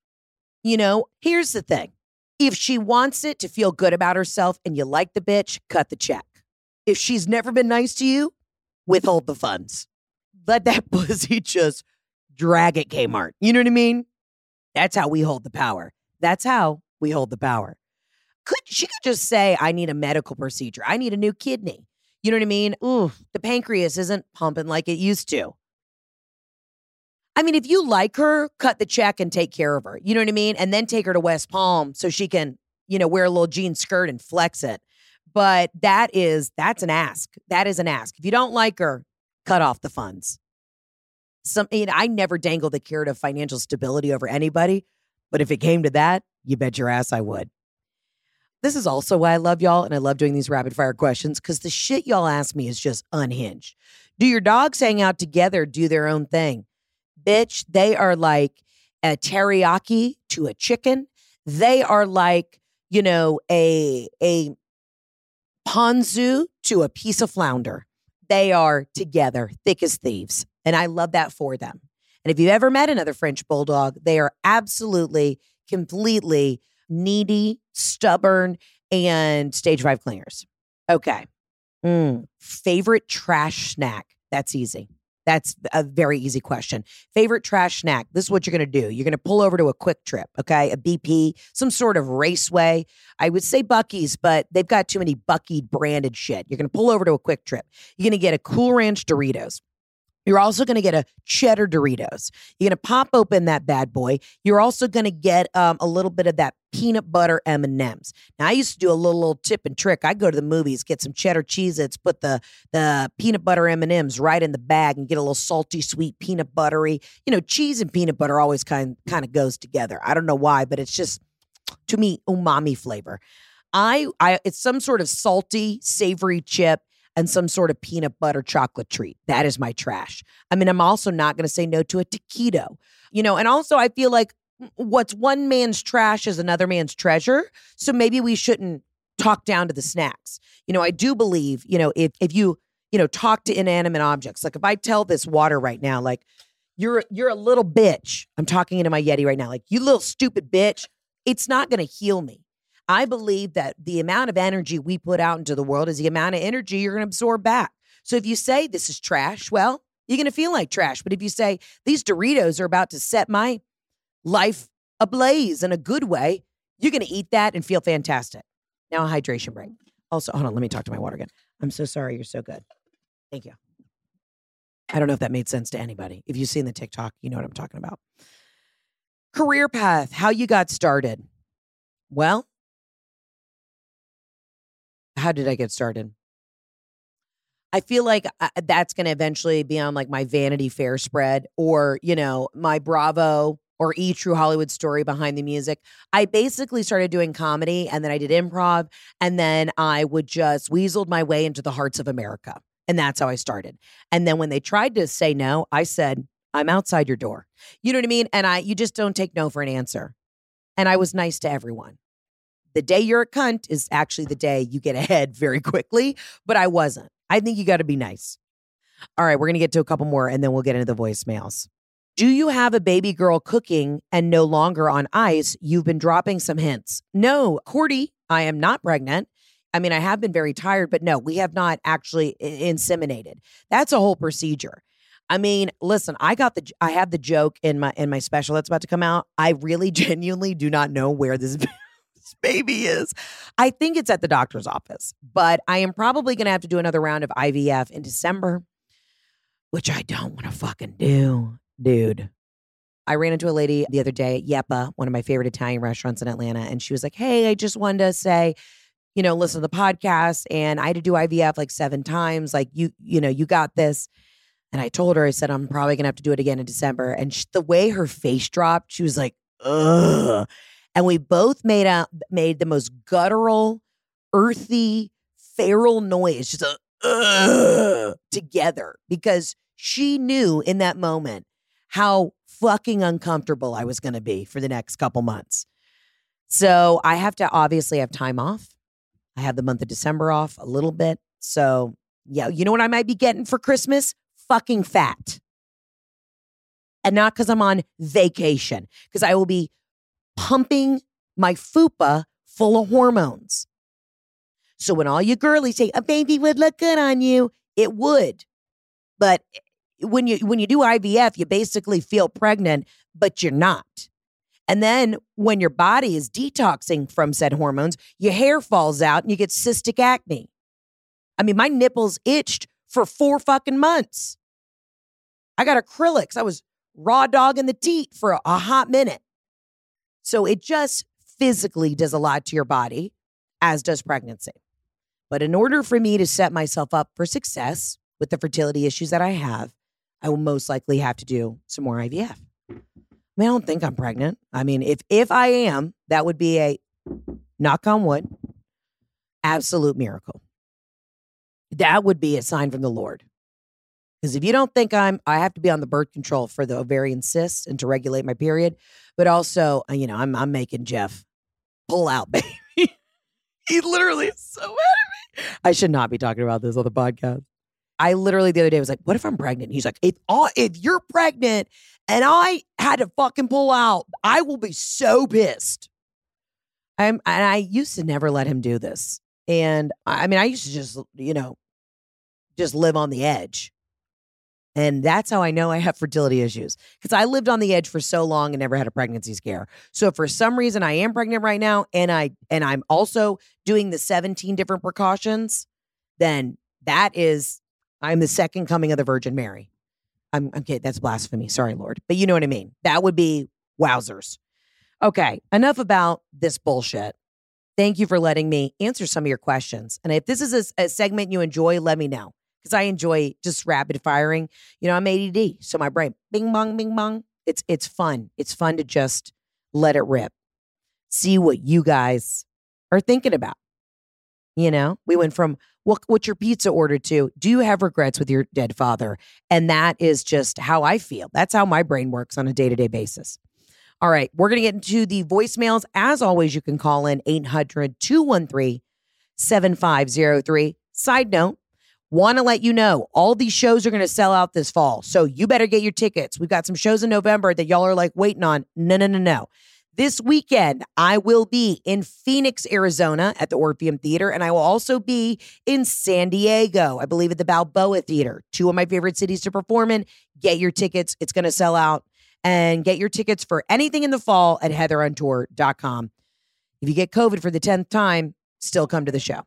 You know, here's the thing if she wants it to feel good about herself and you like the bitch, cut the check. If she's never been nice to you, withhold the funds. Let that [LAUGHS] pussy just drag at Kmart. You know what I mean? That's how we hold the power. That's how we hold the power. Could she could just say, I need a medical procedure. I need a new kidney. You know what I mean? Ooh, the pancreas isn't pumping like it used to. I mean, if you like her, cut the check and take care of her. You know what I mean? And then take her to West Palm so she can, you know, wear a little jean skirt and flex it. But that is, that's an ask. That is an ask. If you don't like her, cut off the funds. Some, you know, I never dangle the carrot of financial stability over anybody. But if it came to that, you bet your ass I would. This is also why I love y'all and I love doing these rapid fire questions because the shit y'all ask me is just unhinged. Do your dogs hang out together, do their own thing? Bitch. They are like a teriyaki to a chicken. They are like, you know, a a ponzu to a piece of flounder. They are together, thick as thieves. And I love that for them. And if you've ever met another French bulldog, they are absolutely, completely needy, stubborn, and stage five clingers. Okay. Mm. Favorite trash snack? That's easy. That's a very easy question. Favorite trash snack? This is what you're going to do. You're going to pull over to a QuikTrip, okay? A BP, some sort of raceway. I would say Buc-ee's, but they've got too many Bucky branded shit. You're going to pull over to a QuikTrip. You're going to get a Cool Ranch Doritos. You're also going to get a cheddar Doritos. You're going to pop open that bad boy. You're also going to get um, a little bit of that peanut butter M&Ms. Now I used to do a little, little tip and trick. I go to the movies, get some cheddar Cheez-Its, put the the peanut butter M&Ms right in the bag and get a little salty sweet peanut buttery. You know, cheese and peanut butter always kind kind of goes together. I don't know why, but it's just to me umami flavor. I I it's some sort of salty, savory chip and some sort of peanut butter chocolate treat. That is my trash. I mean, I'm also not going to say no to a taquito, you know, and also I feel like what's one man's trash is another man's treasure. So maybe we shouldn't talk down to the snacks. You know, I do believe, you know, if if you, you know, talk to inanimate objects, like if I tell this water right now, like you're you're a little bitch. I'm talking into my Yeti right now, like you little stupid bitch. It's not going to heal me. I believe that the amount of energy we put out into the world is the amount of energy you're going to absorb back. So if you say this is trash, well, you're going to feel like trash. But if you say these Doritos are about to set my life ablaze in a good way, you're going to eat that and feel fantastic. Now, a hydration break. Also, hold on, let me talk to my water again. I'm so sorry. You're so good. Thank you. I don't know if that made sense to anybody. If you've seen the TikTok, you know what I'm talking about. Career path, how you got started. Well, how did I get started? I feel like I, that's going to eventually be on like my Vanity Fair spread or, you know, my Bravo or E True Hollywood story behind the music. I basically started doing comedy and then I did improv and then I would just weaseled my way into the hearts of America. And that's how I started. And then when they tried to say no, I said, I'm outside your door. You know what I mean? And I you just don't take no for an answer. And I was nice to everyone the day you're a cunt is actually the day you get ahead very quickly, but I wasn't. I think you got to be nice. All right, we're going to get to a couple more and then we'll get into the voicemails. Do you have a baby girl cooking and no longer on ice? You've been dropping some hints. No, Cordy, I am not pregnant. I mean, I have been very tired, but no, we have not actually inseminated. That's a whole procedure. I mean, listen, I got the I have the joke in my in my special that's about to come out. I really [LAUGHS] genuinely do not know where this [LAUGHS] baby is. I think it's at the doctor's office, but I am probably going to have to do another round of IVF in December, which I don't want to fucking do, dude. I ran into a lady the other day at Yeppa, one of my favorite Italian restaurants in Atlanta, and she was like, Hey, I just wanted to say, you know, listen to the podcast and I had to do IVF like seven times. Like, you, you know, you got this. And I told her, I said, I'm probably gonna have to do it again in December. And she, the way her face dropped, she was like, ugh. And we both made out made the most guttural, earthy, feral noise, just a together because she knew in that moment how fucking uncomfortable I was gonna be for the next couple months. So I have to obviously have time off. I have the month of December off a little bit. So yeah, you know what I might be getting for Christmas? Fucking fat. And not because I'm on vacation, because I will be pumping my fupa full of hormones. So when all you girlies say a baby would look good on you, it would. But when you when you do IVF, you basically feel pregnant, but you're not. And then when your body is detoxing from said hormones, your hair falls out and you get cystic acne. I mean, my nipples itched for four fucking months. I got acrylics. I was raw dog in the teat for a, a hot minute. So it just physically does a lot to your body, as does pregnancy. But in order for me to set myself up for success with the fertility issues that I have, I will most likely have to do some more IVF. I mean, I don't think I'm pregnant. I mean, if if I am, that would be a knock on wood, absolute miracle. That would be a sign from the Lord. Because if you don't think I'm, I have to be on the birth control for the ovarian cysts and to regulate my period, but also, uh, you know, I'm I'm making Jeff pull out, [LAUGHS] baby. he literally is so mad at me. I should not be talking about this on the podcast. I literally the other day was like, "What if I'm pregnant?" He's like, "If all, if you're pregnant and I had to fucking pull out, I will be so pissed." I'm and I used to never let him do this, and I mean, I used to just you know, just live on the edge. And that's how I know I have fertility issues because I lived on the edge for so long and never had a pregnancy scare. So for some reason I am pregnant right now and I and I'm also doing the 17 different precautions, then that is I'm the second coming of the Virgin Mary. I'm okay, that's blasphemy. Sorry, Lord. But you know what I mean. That would be wowzers. Okay, enough about this bullshit. Thank you for letting me answer some of your questions. And if this is a, a segment you enjoy, let me know because I enjoy just rapid firing. You know, I'm ADD, so my brain bing bong bing bong. It's it's fun. It's fun to just let it rip. See what you guys are thinking about. You know, we went from what what's your pizza order to do you have regrets with your dead father? And that is just how I feel. That's how my brain works on a day-to-day basis. All right, we're going to get into the voicemails. As always, you can call in 800 213 7503. Side note, Want to let you know all these shows are going to sell out this fall. So you better get your tickets. We've got some shows in November that y'all are like waiting on. No, no, no, no. This weekend, I will be in Phoenix, Arizona at the Orpheum Theater, and I will also be in San Diego, I believe at the Balboa Theater, two of my favorite cities to perform in. Get your tickets, it's going to sell out. And get your tickets for anything in the fall at heatherontour.com. If you get COVID for the 10th time, still come to the show.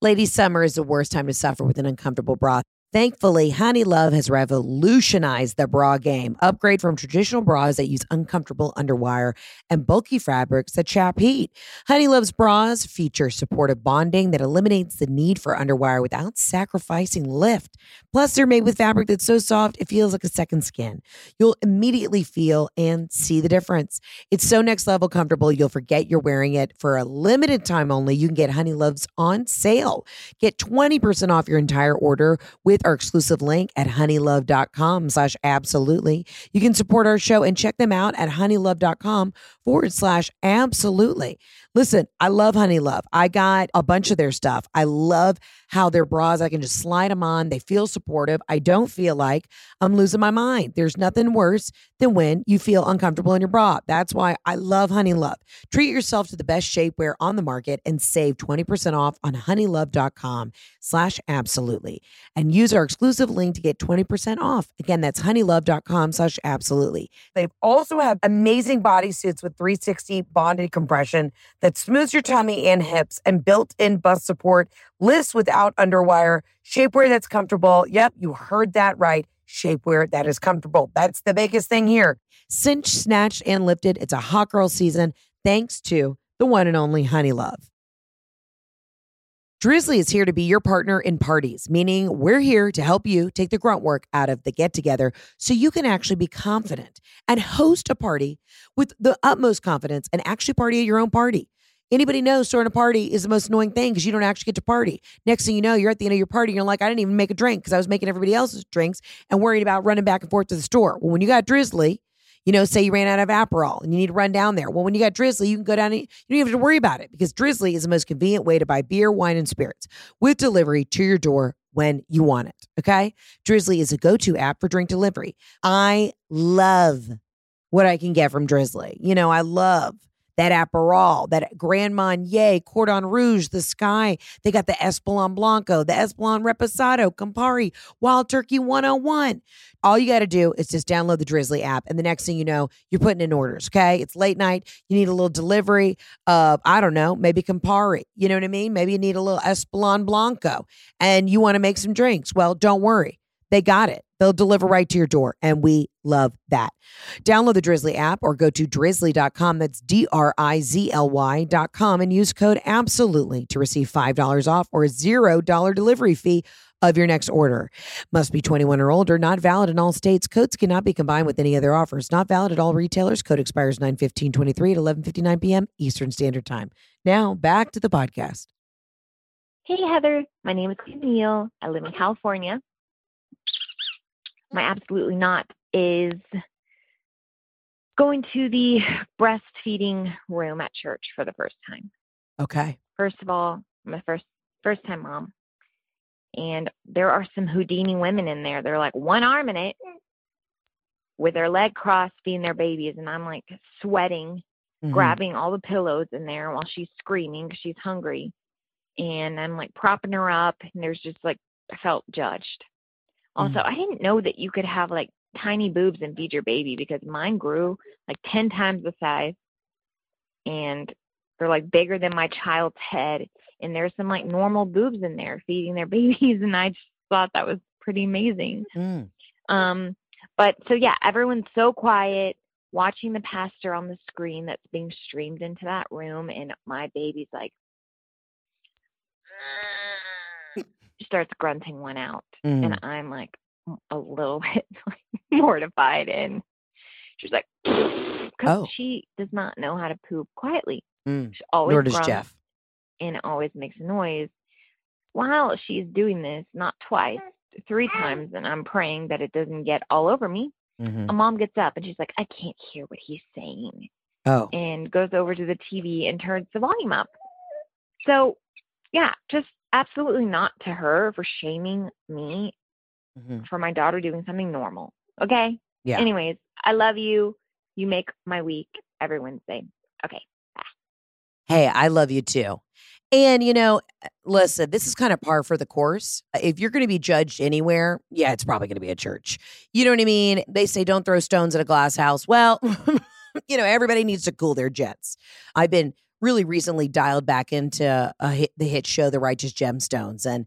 Ladies, summer is the worst time to suffer with an uncomfortable bra. Thankfully, Honeylove has revolutionized the bra game. Upgrade from traditional bras that use uncomfortable underwire and bulky fabrics that trap heat. Honeylove's bras feature supportive bonding that eliminates the need for underwire without sacrificing lift. Plus, they're made with fabric that's so soft it feels like a second skin. You'll immediately feel and see the difference. It's so next level comfortable, you'll forget you're wearing it. For a limited time only, you can get Honeylove's on sale. Get 20% off your entire order with our exclusive link at honeylove.com slash absolutely. You can support our show and check them out at honeylove.com forward slash absolutely. Listen, I love Honeylove. I got a bunch of their stuff. I love how their bras, I can just slide them on. They feel supportive. I don't feel like I'm losing my mind. There's nothing worse than when you feel uncomfortable in your bra. That's why I love Honeylove. Treat yourself to the best shapewear on the market and save 20% off on honeylove.com slash absolutely. And use our exclusive link to get 20% off. Again, that's honeylove.com slash absolutely. They also have amazing bodysuits with 360 bonded compression that smooths your tummy and hips and built-in bust support, lifts without underwire, shapewear that's comfortable. Yep, you heard that right. Shapewear that is comfortable. That's the biggest thing here. Cinch, snatched, and lifted. It's a hot girl season thanks to the one and only Honey Love. Drizly is here to be your partner in parties, meaning we're here to help you take the grunt work out of the get together so you can actually be confident and host a party with the utmost confidence and actually party at your own party. Anybody knows throwing a party is the most annoying thing because you don't actually get to party. Next thing you know, you're at the end of your party. And you're like, I didn't even make a drink because I was making everybody else's drinks and worried about running back and forth to the store. Well, when you got Drizly, you know, say you ran out of Aperol and you need to run down there. Well, when you got Drizly, you can go down and you don't have to worry about it because Drizly is the most convenient way to buy beer, wine, and spirits with delivery to your door when you want it. Okay. Drizly is a go to app for drink delivery. I love what I can get from Drizly. You know, I love that Aperol, that Grand Marnier, Cordon Rouge, the Skyy. They got the Espolon Blanco, the Espolon Reposado, Campari, Wild Turkey 101. All you got to do is just download the Drizly app. And the next thing you know, you're putting in orders. Okay. It's late night. You need a little delivery of, I don't know, maybe Campari. You know what I mean? Maybe you need a little Espolon Blanco and you want to make some drinks. Well, don't worry. They got it. They'll deliver right to your door. And we love that. Download the Drizly app or go to drizly.com. That's D R I Z L Y.com and use code absolutely to receive $5 off or a $0 delivery fee of your next order. Must be 21 or older, not valid in all states. Codes cannot be combined with any other offers. Not valid at all retailers. Code expires 9-15-23 at 11:59 p.m. Eastern Standard Time. Now, back to the podcast. Hey Heather, my name is Neil. I live in California. My absolutely not is going to the breastfeeding room at church for the first time. Okay. First of all, I'm a first first time mom. And there are some Houdini women in there. They're like one arm in it with their leg crossed feeding their babies and I'm like sweating, Mhm. grabbing all the pillows in there while she's screaming she's hungry. And I'm like propping her up and there's just like I felt judged. Also, I didn't know that you could have like tiny boobs and feed your baby because mine grew like 10 times the size and they're like bigger than my child's head and there's some like normal boobs in there feeding their [LAUGHS] babies and I just thought that was pretty amazing. Mm. Um but so yeah, everyone's so quiet watching the pastor on the screen that's being streamed into that room and my baby's like starts grunting one out Mm. and I'm like a little [LAUGHS] bit mortified and she's like [LAUGHS] because Oh. she does not know how to poop quietly. Mm. She always Nor does grunts Jeff. and it always makes a noise. While she's doing this, not twice, three times, and I'm praying that it doesn't get all over me. Mhm. A mom gets up and she's like, I can't hear what he's saying, Oh. and goes over to the TV and turns the volume up. So, yeah, just absolutely not to her for shaming me Mhm. for my daughter doing something normal. Okay. Yeah. Anyways, I love you. You make my week every Wednesday. Okay. Hey, I love you too. And, you know, uh, listen, this is kind of par for the course. Uh, If you're going to be judged anywhere, yeah, it's probably going to be a church. You know what I mean? They say don't throw stones at a glass house. Well, [LAUGHS] you know, everybody needs to cool their jets. I've been really recently dialed back into hit, the hit show, The Righteous Gemstones. And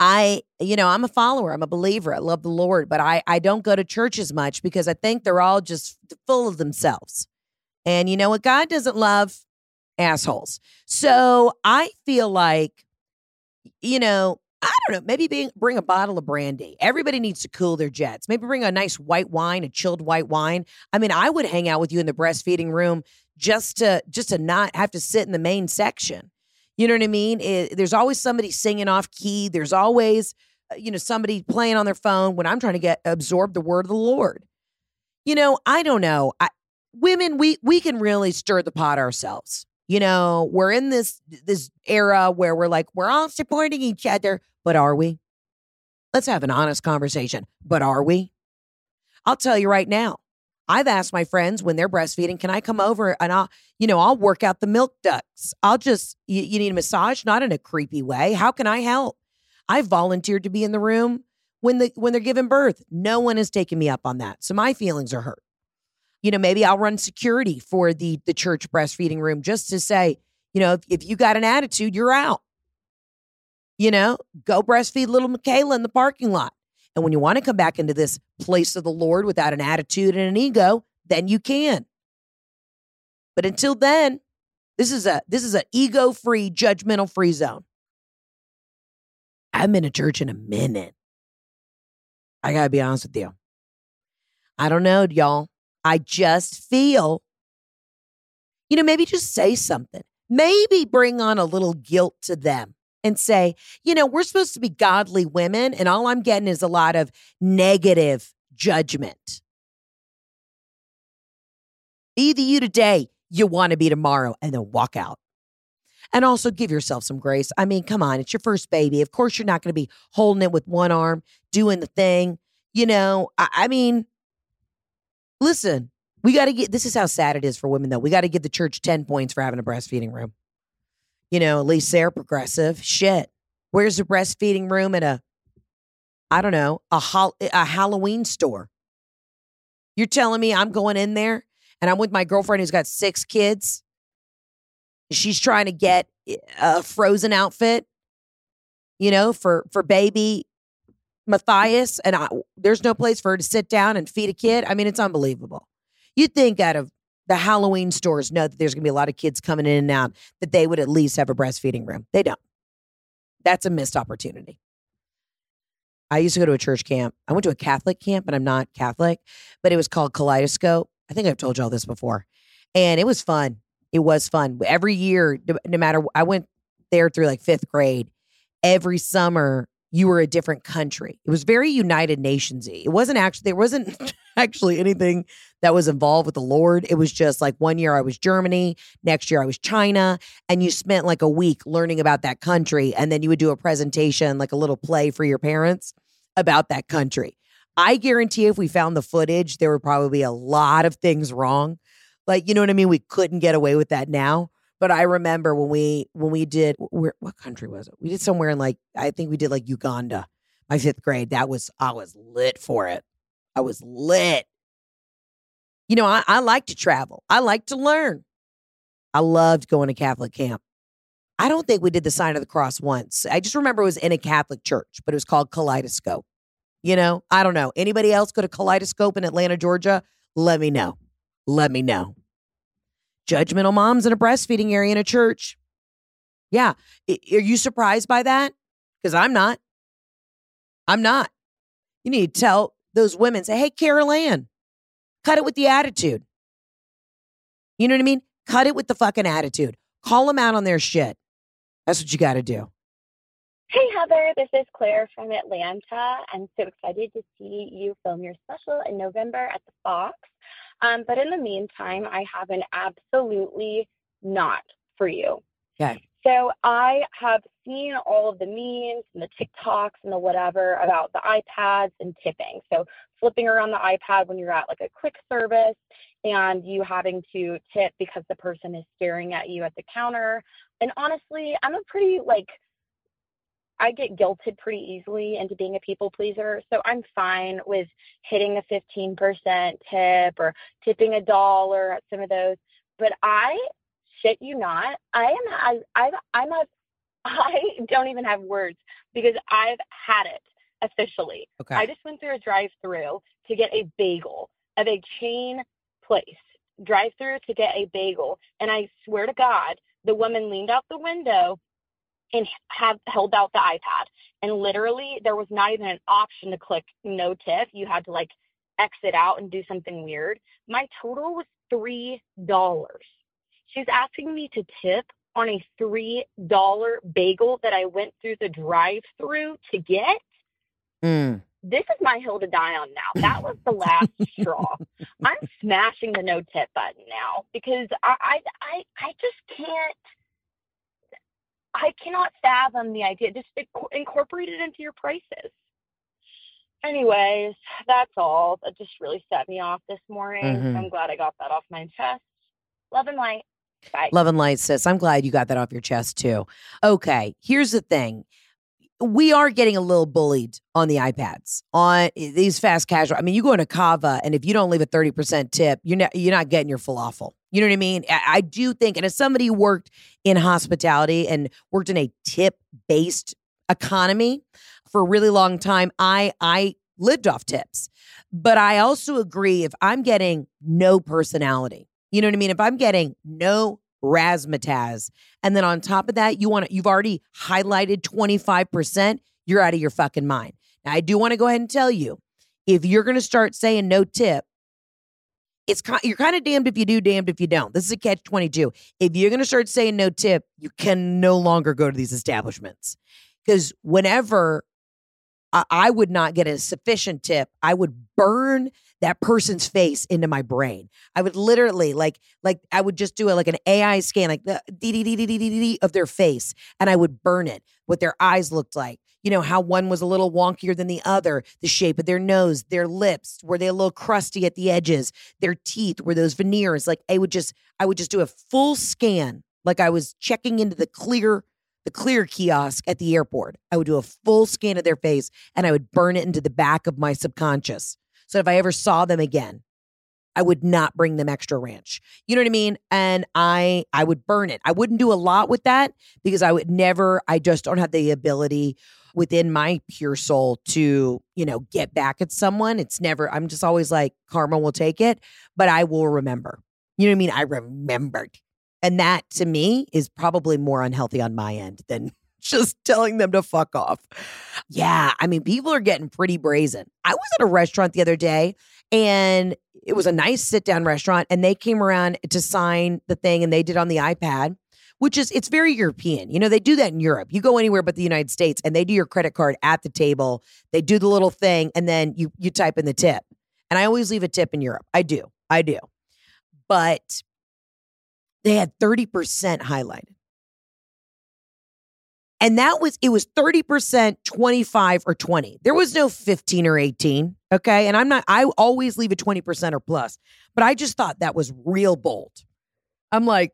I, you know, I'm a follower, I'm a believer, I love the Lord, but I, I don't go to church as much because I think they're all just full of themselves. And you know what God doesn't love? assholes. So I feel like, you know, I don't know, maybe being, bring a bottle of brandy. Everybody needs to cool their jets. Maybe bring a nice white wine, a chilled white wine. I mean, I would hang out with you in the breastfeeding room just to just to not have to sit in the main section. You know what I mean? It, there's always somebody singing off key. There's always, uh, you know, somebody playing on their phone when I'm trying to get absorb the word of the Lord. You know, I don't know. I, women, we we can really stir the pot ourselves. You know, we're in this this era where we're like we're all supporting each other, but are we? Let's have an honest conversation. But are we? I'll tell you right now. I've asked my friends when they're breastfeeding, can I come over and I'll, you know, I'll work out the milk ducts. I'll just, you, you need a massage, not in a creepy way. How can I help? I volunteered to be in the room when the when they're giving birth. No one has taken me up on that. So my feelings are hurt. You know, maybe I'll run security for the the church breastfeeding room just to say, you know, if, if you got an attitude, you're out. You know, go breastfeed little Michaela in the parking lot. And when you want to come back into this place of the Lord without an attitude and an ego, then you can. But until then, this is a this is an ego-free, judgmental-free zone. I haven't been to church in a minute. I gotta be honest with you. I don't know, y'all. I just feel, you know, maybe just say something. Maybe bring on a little guilt to them and say, you know, we're supposed to be godly women, and all I'm getting is a lot of negative judgment. Be the you today you want to be tomorrow, and then walk out. And also give yourself some grace. I mean, come on, it's your first baby. Of course, you're not going to be holding it with one arm, doing the thing. You know, I, I mean, listen, we got to get this is how sad it is for women, though. We got to give the church 10 points for having a breastfeeding room. You know, at least they're progressive. Shit. Where's the breastfeeding room at a, I don't know, a, hol- a Halloween store? You're telling me I'm going in there and I'm with my girlfriend who's got six kids. She's trying to get eh, a frozen outfit, you know, for for baby Matthias, and I, there's no place for her to sit down and feed a kid. I mean, it's unbelievable. You'd think out of the Halloween stores know that there's going to be a lot of kids coming in and out, that they would at least have a breastfeeding room. They don't. That's a missed opportunity. I used to go to a church camp. I went to a Catholic camp, and I'm not Catholic, but it was called Kaleidoscope. I think I've told you all this before. And it was fun. It was fun. Every year, no matter, I went there through like fifth grade. Every summer, you were a different country. It was very United Nationsy. It wasn't actually there wasn't [LAUGHS] actually anything that was involved with the Lord. It was just like one year I was Germany, next year I was China, and you spent like a week learning about that country and then you would do a presentation like a little play for your parents about that country. I guarantee if we found the footage, there would probably be a lot of things wrong. Like, you know what I mean? We couldn't get away with that now. But I remember when we when we did where what country was it? We did somewhere in like I think we did like Uganda. My fifth grade. That was I was lit for it. I was lit. You know, I, I like to travel. I like to learn. I loved going to Catholic camp. I don't think we did the sign of the cross once. I just remember it was in a Catholic church, but it was called Kaleidoscope. You know, I don't know. Anybody else go to Kaleidoscope in Atlanta, Georgia? Let me know. Let me know judgmental moms in a breastfeeding area in a church. Yeah. Are you surprised by that? Because I'm not. I'm not. You need to tell those women, say, hey, Carol Ann, cut it with the attitude. You know what I mean? Cut it with the fucking attitude. Call them out on their shit. That's what you got to do. Hey, Heather, this is Claire from Atlanta. I'm so excited to see you film your special in November at the Fox. Um, but in the meantime, I have an absolutely not for you. Okay. So I have seen all of the memes and the TikToks and the whatever about the iPads and tipping. So flipping around the iPad when you're at like a quick service and you having to tip because the person is staring at you at the counter. And honestly, I'm a pretty like I get guilted pretty easily into being a people pleaser. So I'm fine with hitting a 15% tip or tipping a dollar at some of those. But I shit you not, I am I I'm a [LAUGHS] I don't even have words because I've had it officially. Okay. I just went through a drive-through to get a bagel at a chain place. Drive-through to get a bagel, and I swear to God, the woman leaned out the window and have held out the iPad. And literally, there was not even an option to click no tip. You had to like exit out and do something weird. My total was $3. She's asking me to tip on a $3 bagel that I went through the drive through to get. Mm. this is my hill to die on now. That was the last [LAUGHS] straw. I'm smashing the no tip button now because I, I I I just can't I cannot fathom the idea. Just incorporate it into your prices. Anyways, that's all. That just really set me off this morning. Mhm. I'm glad I got that off my chest. Love and light. Bye. Love and light, sis. I'm glad you got that off your chest too. Okay, here's the thing. We are getting a little bullied on the iPads, on eh, these fast casual. I mean, you go into Cava, and if you don't leave a 30% tip, you're not you're not getting your falafel. You know what I mean? I, I do think, and as somebody who worked in hospitality and worked in a tip-based economy for a really long time, I I lived off tips. But I also agree if I'm getting no personality, you know what I mean? If I'm getting no razzmatazz, and then on top of that, you want to, you've already highlighted 25%, you're out of your fucking mind. Now, I do want to go ahead and tell you if you're going to start saying no tip, it's you're kind of damned if you do, damned if you don't. This is a catch 22. If you're going to start saying no tip, you can no longer go to these establishments. Because whenever I, I would not get a sufficient tip, I would burn that person's face into my brain. I would literally like like I would just do it like an AI scan, like the dee of their face, and I would burn it. What their eyes looked like, you know, how one was a little wonkier than the other, the shape of their nose, their lips, were they a little crusty at the edges, their teeth, were those veneers? Like I would just I would just do a full scan, like I was checking into the clear the clear kiosk at the airport. I would do a full scan of their face and I would burn it into the back of my subconscious. So if I ever saw them again, I would not bring them extra ranch. You know what I mean? And I I would burn it. I wouldn't do a lot with that because I would never I just don't have the ability within my pure soul to, you know, get back at someone. It's never I'm just always like karma will take it, but I will remember. You know what I mean? I remembered. And that to me is probably more unhealthy on my end than just telling them to fuck off. Yeah, I mean, people are getting pretty brazen. I was at a restaurant the other day and it was a nice sit down restaurant and they came around to sign the thing and they did on the iPad. Which is, it's very European. You know, they do that in Europe. You go anywhere but the United States and they do your credit card at the table. They do the little thing and then you you type in the tip. And I always leave a tip in Europe. I do. I do. But they had 30% highlighted. And that was, it was 30%, 25 or 20. There was no 15 or 18. Okay. And I'm not, I always leave a 20% or plus, but I just thought that was real bold. I'm like,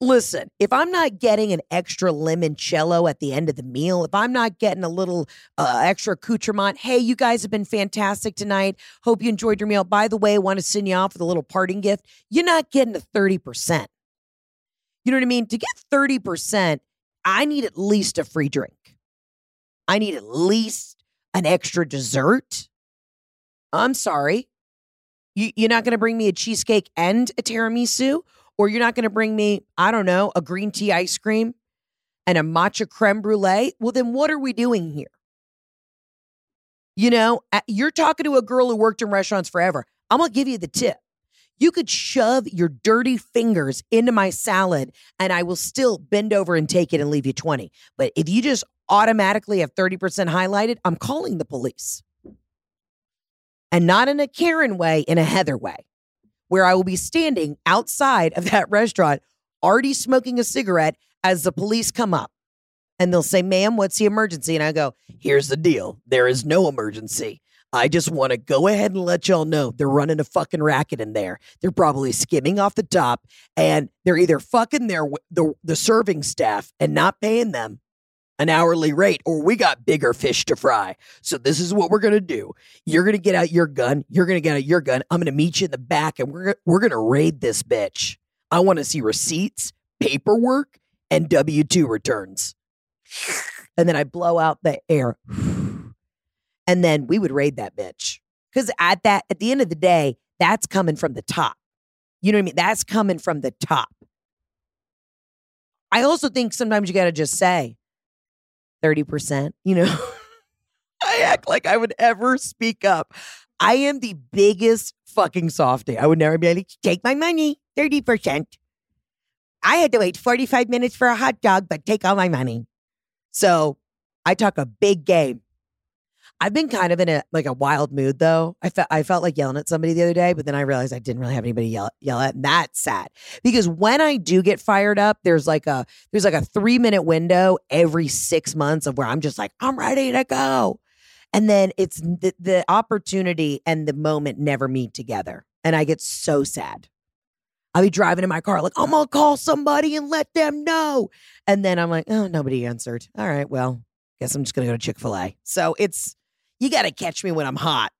listen, if I'm not getting an extra limoncello at the end of the meal, if I'm not getting a little uh, extra accoutrement, hey, you guys have been fantastic tonight. Hope you enjoyed your meal. By the way, want to send you off with a little parting gift. You're not getting the 30%. You know what I mean? To get 30%, I need at least a free drink. I need at least an extra dessert. I'm sorry. You, you're not going to bring me a cheesecake and a tiramisu, or you're not going to bring me, I don't know, a green tea ice cream and a matcha creme brulee. Well, then what are we doing here? You know, uh, you're talking to a girl who worked in restaurants forever. I'm going to give you the tip. You could shove your dirty fingers into my salad and I will still bend over and take it and leave you 20. But if you just automatically have 30% highlighted, I'm calling the police. And not in a Karen way, in a Heather way, where I will be standing outside of that restaurant, already smoking a cigarette as the police come up. And they'll say, ma'am, what's the emergency? And I go, here's the deal. There is no emergency. I just want to go ahead and let y'all know they're running a fucking racket in there. They're probably skimming off the top and they're either fucking their the, the serving staff and not paying them an hourly rate or we got bigger fish to fry. So this is what we're going to do. You're going to get out your gun, you're going to get out your gun. I'm going to meet you in the back and we're we're going to raid this bitch. I want to see receipts, paperwork, and W2 returns. And then I blow out the air and then we would raid that bitch. Because at that, at the end of the day, that's coming from the top. You know what I mean? That's coming from the top. I also think sometimes you got to just say 30%, you know? [LAUGHS] I act like I would ever speak up. I am the biggest fucking softy. I would never be like, take my money, 30%. I had to wait 45 minutes for a hot dog, but take all my money. So I talk a big game. I've been kind of in a like a wild mood though. I felt I felt like yelling at somebody the other day, but then I realized I didn't really have anybody yell yell at. And that's sad because when I do get fired up, there's like a there's like a three minute window every six months of where I'm just like I'm ready to go, and then it's the, the opportunity and the moment never meet together, and I get so sad. I'll be driving in my car like I'm gonna call somebody and let them know, and then I'm like, oh, nobody answered. All right, well, guess I'm just gonna go to Chick Fil A. So it's you got to catch me when I'm hot.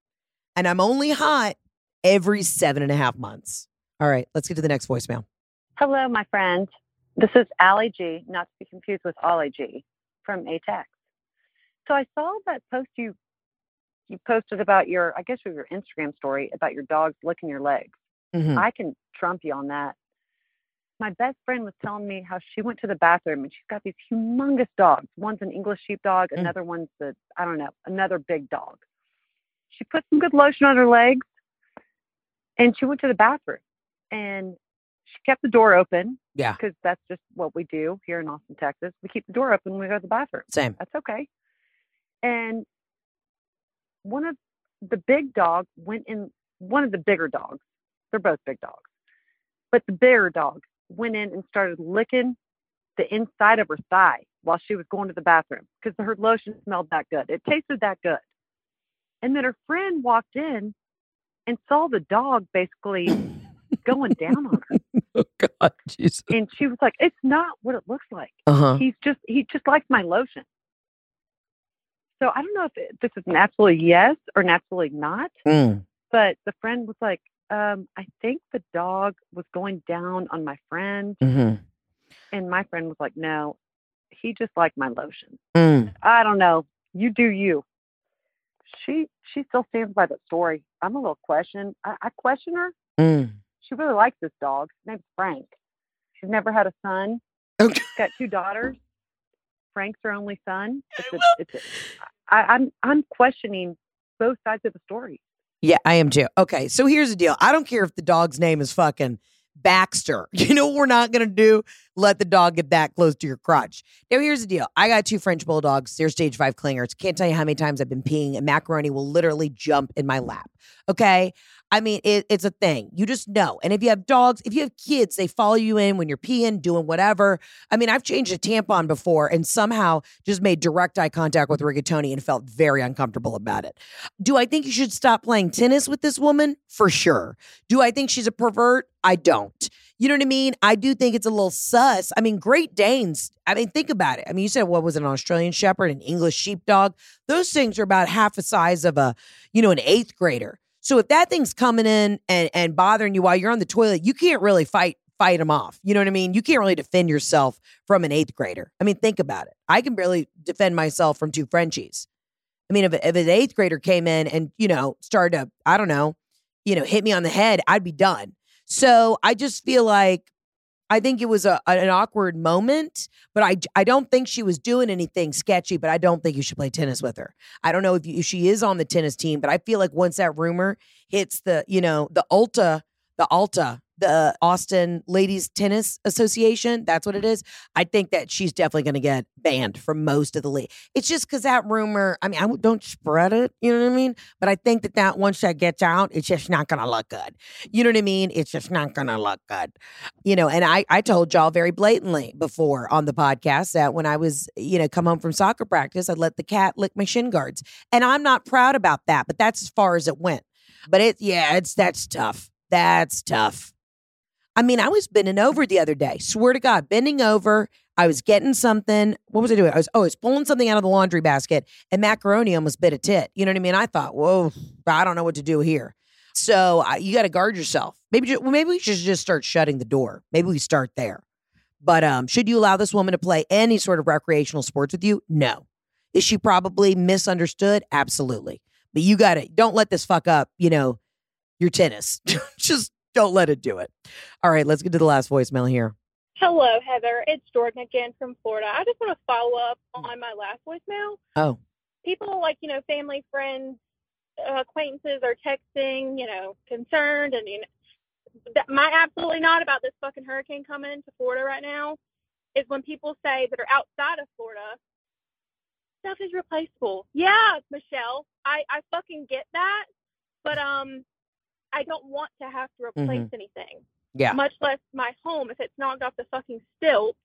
And I'm only hot every seven and a half months. All right, let's get to the next voicemail. Hello, my friend. This is Allie G, not to be confused with Ollie G from ATEX. So I saw that post you you posted about your, I guess, your Instagram story about your dogs licking your legs. Mhm. I can trump you on that. My best friend was telling me how she went to the bathroom and she's got these humongous dogs. One's an English sheepdog, Mm. another one's the I don't know, another big dog. She put some good lotion on her legs and she went to the bathroom and she kept the door open Yeah, because that's just what we do here in Austin, Texas. We keep the door open when we go to the bathroom. same. That's okay. And one of the big dogs went in, one of the bigger dogs, they're both big dogs, but the bigger dog went in and started licking the inside of her thigh while she was going to the bathroom because her lotion smelled that good. It tasted that good. And then her friend walked in and saw the dog basically [LAUGHS] going down on her. Oh God, Jesus. And she was like, It's not what it looks like Uh huh. he's just he just likes my lotion. So I don't know if it, this is an absolutely yes or an absolutely not, Mm. but the friend was like, um, I think the dog was going down on my friend, hmm and my friend was like, No, he just liked my lotion. Mm. I don't know. You do you. She she still stands by that story. I'm a little question. I, I question her. Mm. She really likes this dog. His name's Frank. She's never had a son. Okay. She's got two daughters. Frank's her only son. It's a, [LAUGHS] it's a, I, I'm I'm questioning both sides of the story. Yeah, I am too. Okay, so here's the deal. I don't care if the dog's name is fucking Baxter. [LAUGHS] You know what we're not gonna do? Let the dog get that close to your crotch. Now here's the deal. I got two French bulldogs. They're stage five clingers. Can't tell you how many times I've been peeing and macaroni will literally jump in my lap. Okay. I mean, it, it's a thing. You just know. And if you have dogs, if you have kids, they follow you in when you're peeing, doing whatever. I mean, I've changed a tampon before and somehow just made direct eye contact with rigatoni and felt very uncomfortable about it. Do I think you should stop playing tennis with this woman? For sure. Do I think she's a pervert? I don't. You know what I mean? I do think it's a little sus. I mean, Great Danes, I mean, think about it. I mean, you said what was it, an Australian Shepherd, an English Sheepdog? Those things are about half the size of a, you know, an eighth grader. So if that thing's coming in and, and bothering you while you're on the toilet, you can't really fight fight them off. You know what I mean? You can't really defend yourself from an eighth grader. I mean, think about it. I can barely defend myself from two Frenchies. I mean, if, if an eighth grader came in and, you know, started to, I don't know, you know, hit me on the head, I'd be done. So I just feel like I think it was a, an awkward moment, but I, I don't think she was doing anything sketchy, but I don't think you should play tennis with her. I don't know if, you, if she is on the tennis team, but I feel like once that rumor hits the, you know, the Ulta, the Alta, the Austin Ladies Tennis Association, that's what it is. I think that she's definitely going to get banned from most of the league. It's just because that rumor, I mean, I don't spread it, you know what I mean? But I think that that once that gets out, it's just not going to look good. You know what I mean? It's just not going to look good. You know, and I, I told y'all very blatantly before on the podcast that when I was, you know, come home from soccer practice, I'd let the cat lick my shin guards. And I'm not proud about that, but that's as far as it went. But it, yeah, it's, that's tough. That's tough. I mean, I was bending over the other day. Swear to God, bending over. I was getting something. What was I doing? I was oh, I was pulling something out of the laundry basket, and macaroni almost bit a tit. You know what I mean? I thought, whoa, I don't know what to do here. So you got to guard yourself. Maybe well, maybe we should just start shutting the door. Maybe we start there. But um, should you allow this woman to play any sort of recreational sports with you? No. Is she probably misunderstood? Absolutely. But you got to don't let this fuck up. You know, your tennis. [LAUGHS] just don't let it do it. All right, let's get to the last voicemail here. Hello, Heather. It's Jordan again from Florida. I just want to follow up on my last voicemail. Oh, People like, you know, family, friends, uh, acquaintances are texting, you know, concerned. And, you know, that, my absolutely not about this fucking hurricane coming to Florida right now is when people say that are outside of Florida, stuff is replaceable. Yeah, Michelle, I I fucking get that, but um, I don't want to have to replace anything. Yeah. Much less my home if it's knocked off the fucking stilts,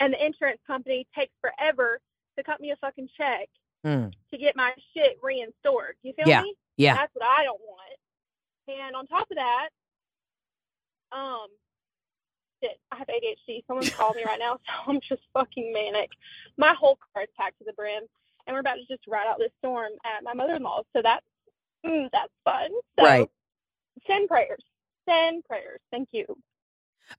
and the insurance company takes forever to cut me a fucking check Mm. to get my shit reinstored. You feel Yeah, me? yeah. That's what I don't want. And on top of that, um, shit, I have ADHD. Someone [LAUGHS] called me right now, [LAUGHS] so I'm just fucking manic. My whole car is packed to the brim, and we're about to just ride out this storm at my mother-in-law's. So that's mm, that's fun. So Right. Send prayers. Send prayers. Thank you.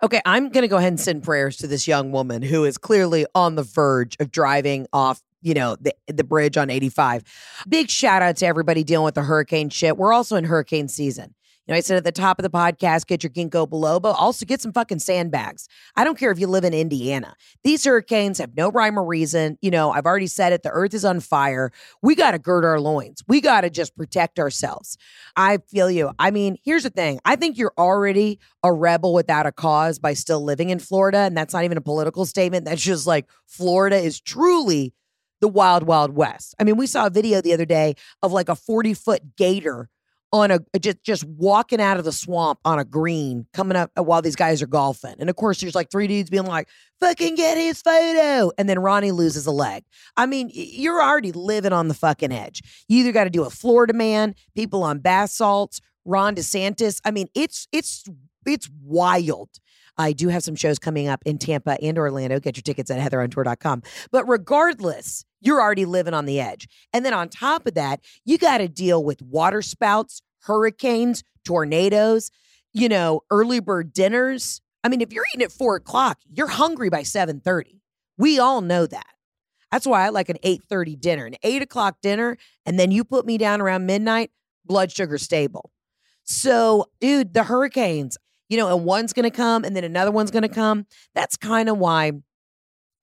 Okay, I'm going to go ahead and send prayers to this young woman who is clearly on the verge of driving off, you know, the the bridge on 85. Big shout out to everybody dealing with the hurricane shit. We're also in hurricane season. You know, I said at the top of the podcast, get your ginkgo biloba. Also, get some fucking sandbags. I don't care if you live in Indiana. These hurricanes have no rhyme or reason. You know, I've already said it. The earth is on fire. We got to gird our loins. We got to just protect ourselves. I feel you. I mean, here's the thing. I think you're already a rebel without a cause by still living in Florida. And that's not even a political statement. That's just like Florida is truly the wild, wild west. I mean, we saw a video the other day of like a 40 foot gator on a just just walking out of the swamp on a green coming up uh, while these guys are golfing. And of course, there's like three dudes being like, fucking get his photo. And then Ronnie loses a leg. I mean, you're already living on the fucking edge. You either got to do a Florida man, people on bath salts, Ron DeSantis. I mean, it's it's it's wild. I do have some shows coming up in Tampa and Orlando. Get your tickets at heatherontour.com. But regardless, you're already living on the edge. And then on top of that, you got to deal with water spouts, hurricanes, tornadoes, you know, early bird dinners. I mean, if you're eating at four o'clock, you're hungry by 7:30. We all know that. That's why I like an 8:30 dinner, an eight o'clock dinner, and then you put me down around midnight, blood sugar stable. So, dude, the hurricanes, you know, and one's gonna come and then another one's gonna come. That's kind of why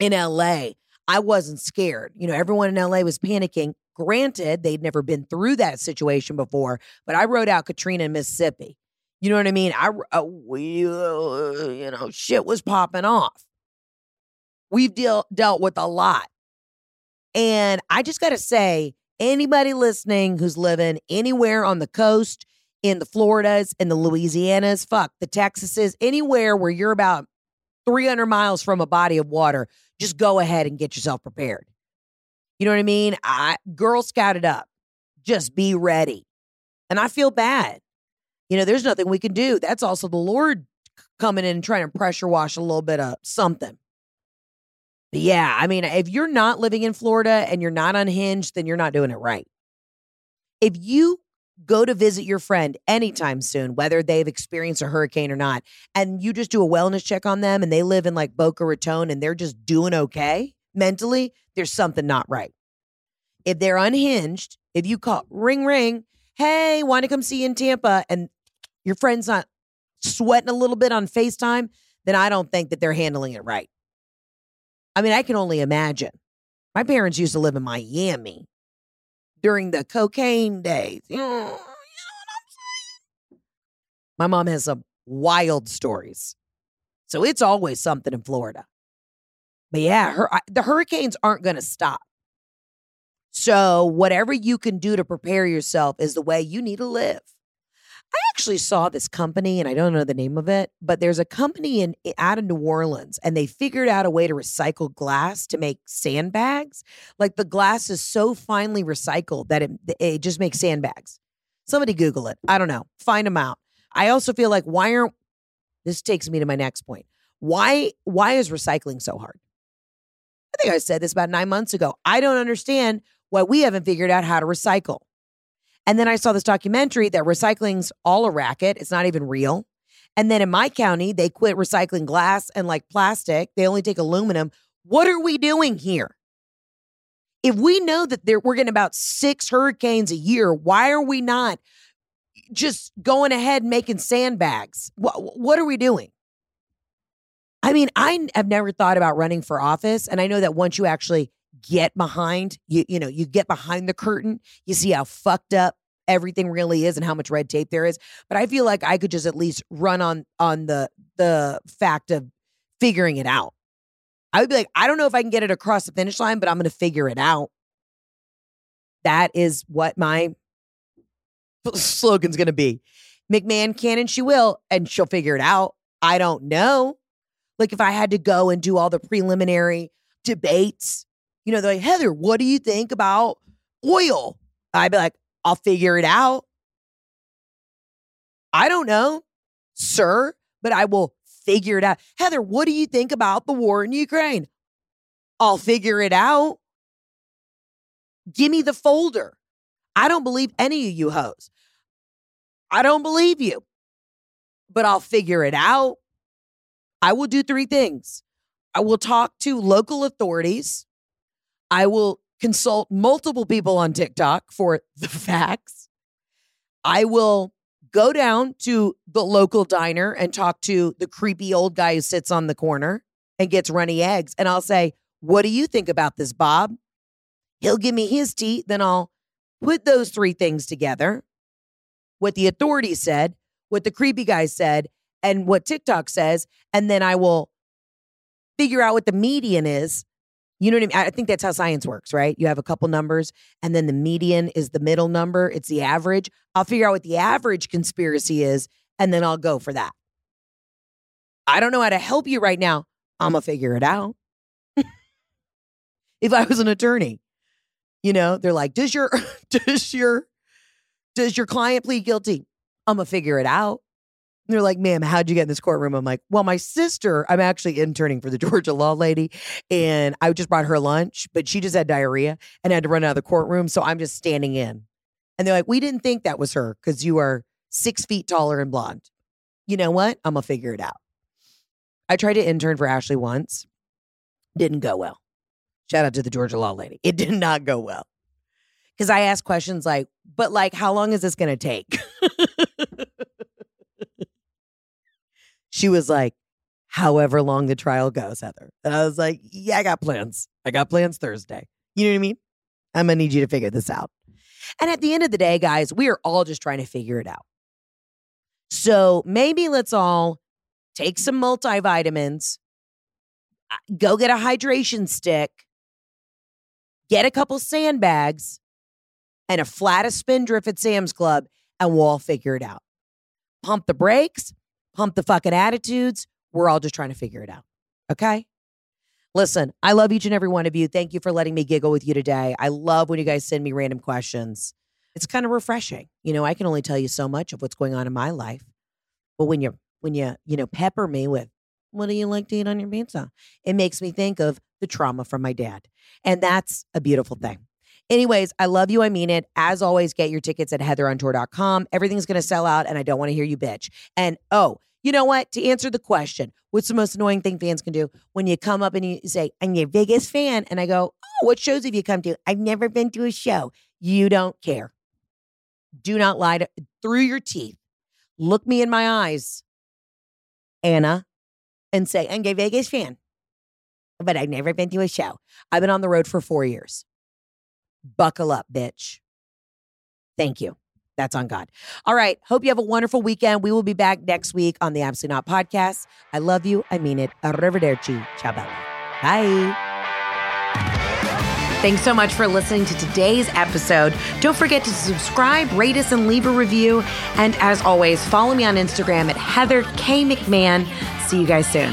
in LA, I wasn't scared. You know, everyone in LA was panicking. Granted, they'd never been through that situation before, but I rode out Katrina in Mississippi. You know what I mean? I, we, uh, you know, shit was popping off. We've deal, dealt with a lot. And I just got to say, anybody listening who's living anywhere on the coast, in the Floridas, in the Louisianas, fuck, the Texases, anywhere where you're about 300 miles from a body of water, just go ahead and get yourself prepared. You know what I mean? I Girl Scout it up. Just be ready. And I feel bad. You know, there's nothing we can do. That's also the Lord coming in and trying to pressure wash a little bit of something. But yeah, I mean, if you're not living in Florida and you're not unhinged, then you're not doing it right. If you go to visit your friend anytime soon, whether they've experienced a hurricane or not, and you just do a wellness check on them and they live in like Boca Raton and they're just doing okay mentally, there's something not right. If they're unhinged, if you call ring ring, hey, want to come see you in Tampa, and your friend's not sweating a little bit on FaceTime, then I don't think that they're handling it right. I mean, I can only imagine. My parents used to live in Miami during the cocaine days. You know, you know what I'm saying? My mom has some wild stories. So it's always something in Florida. But yeah, her, the hurricanes aren't going to stop. So whatever you can do to prepare yourself is the way you need to live. I actually saw this company, and I don't know the name of it, but there's a company in out of New Orleans, and they figured out a way to recycle glass to make sandbags. Like the glass is so finely recycled that it it just makes sandbags. Somebody Google it. I don't know. Find them out. I also feel like why aren't this takes me to my next point. Why why is recycling so hard? I think I said this about nine months ago. I don't understand why we haven't figured out how to recycle. And then I saw this documentary that recycling's all a racket. It's not even real. And then in my county, they quit recycling glass and like plastic. They only take aluminum. What are we doing here? If we know that there, we're getting about six hurricanes a year, why are we not just going ahead making sandbags? What, what are we doing? I mean, I have never thought about running for office. And I know that once you actually get behind, you, you know, you get behind the curtain, you see how fucked up everything really is and how much red tape there is. But I feel like I could just at least run on on the the fact of figuring it out. I would be like, I don't know if I can get it across the finish line, but I'm to figure it out. That is what my [LAUGHS] slogan's to be. McMahon can and she will, and she'll figure it out. I don't know. Like if I had to go and do all the preliminary debates, you know, they're like, Heather, what do you think about oil? I'd be like, I'll figure it out. I don't know, sir, but I will figure it out. Heather, what do you think about the war in Ukraine? I'll figure it out. Give me the folder. I don't believe any of you hoes. I don't believe you, but I'll figure it out. I will do three things I will talk to local authorities, I will consult multiple people on TikTok for the [LAUGHS] facts. I will go down to the local diner and talk to the creepy old guy who sits on the corner and gets runny eggs. And I'll say, What do you think about this, Bob? He'll give me his tea. Then I'll put those three things together what the authorities said, what the creepy guy said, and what TikTok says. And then I will figure out what the median is. You know what I mean? I think that's how science works, right? You have a couple numbers, and then the median is the middle number, it's the average. I'll figure out what the average conspiracy is, and then I'll go for that. I don't know how to help you right now. I'm going to figure it out. if I was an attorney, you know, they're like, does your, [LAUGHS] does your, does your client plead guilty? I'm going to figure it out. They're like, ma'am, how'd you get in this courtroom? I'm like, well, my sister, I'm actually interning for the [LAUGHS] Georgia law lady, and I just brought her lunch, but she just had diarrhea and had to run out of the courtroom. So I'm just standing in. And they're like, we didn't think that was her because you are six feet taller and blonde. You know what? I'm going to figure it out. I tried to intern for Ashley once, didn't go well. Shout out to the Georgia law lady. It [LAUGHS] did not go well. Because I asked questions like, but like, how long is this going to take? [LAUGHS] she was like, however long the trial goes, Heather. And I was like, yeah, I got plans. I got plans Thursday. You know what I mean? I'm going to need you to figure this out. And at the end of the day, guys, we are all just trying to figure it out. So maybe let's all take some multivitamins, uh, go get a hydration stick, get a couple sandbags, and a flat of Spindrift at Sam's Club, and we'll all figure it out. Pump the brakes, pump the fucking attitudes. We're all just trying to figure it out. Okay? Listen, I love each and every one of you. Thank you for letting me giggle with you today. I love when you guys send me random questions. It's kind of refreshing. You know, I can only tell you so much of what's going on in my life. But when you when you, you know, pepper me with what do you like to eat on your pizza? It makes me think of the trauma from my dad. And that's a beautiful thing. Anyways, I love you. I mean it. As always, get your tickets at heatherontour.com. Everything's going to sell out, and I don't want to hear you bitch. And oh, you know what? To answer the question, what's the most annoying thing fans can do when you come up and you say, I'm your biggest fan? And I go, Oh, what shows have you come to? I've never been to a show. You don't care. Do not lie to, through your teeth. Look me in my eyes, Anna, and say, I'm your Vegas fan. But I've never been to a show. I've been on the road for four years. Buckle up, bitch. Thank you. That's on God. All right. Hope you have a wonderful weekend. We will be back next week on the Absolutely Not podcast. I love you. I mean it. Arrivederci. Ciao, bella. Bye. Thanks so much for listening to today's episode. Don't forget to subscribe, rate us, and leave a review. And as always, follow me on Instagram at Heather K. McMahon. See you guys soon.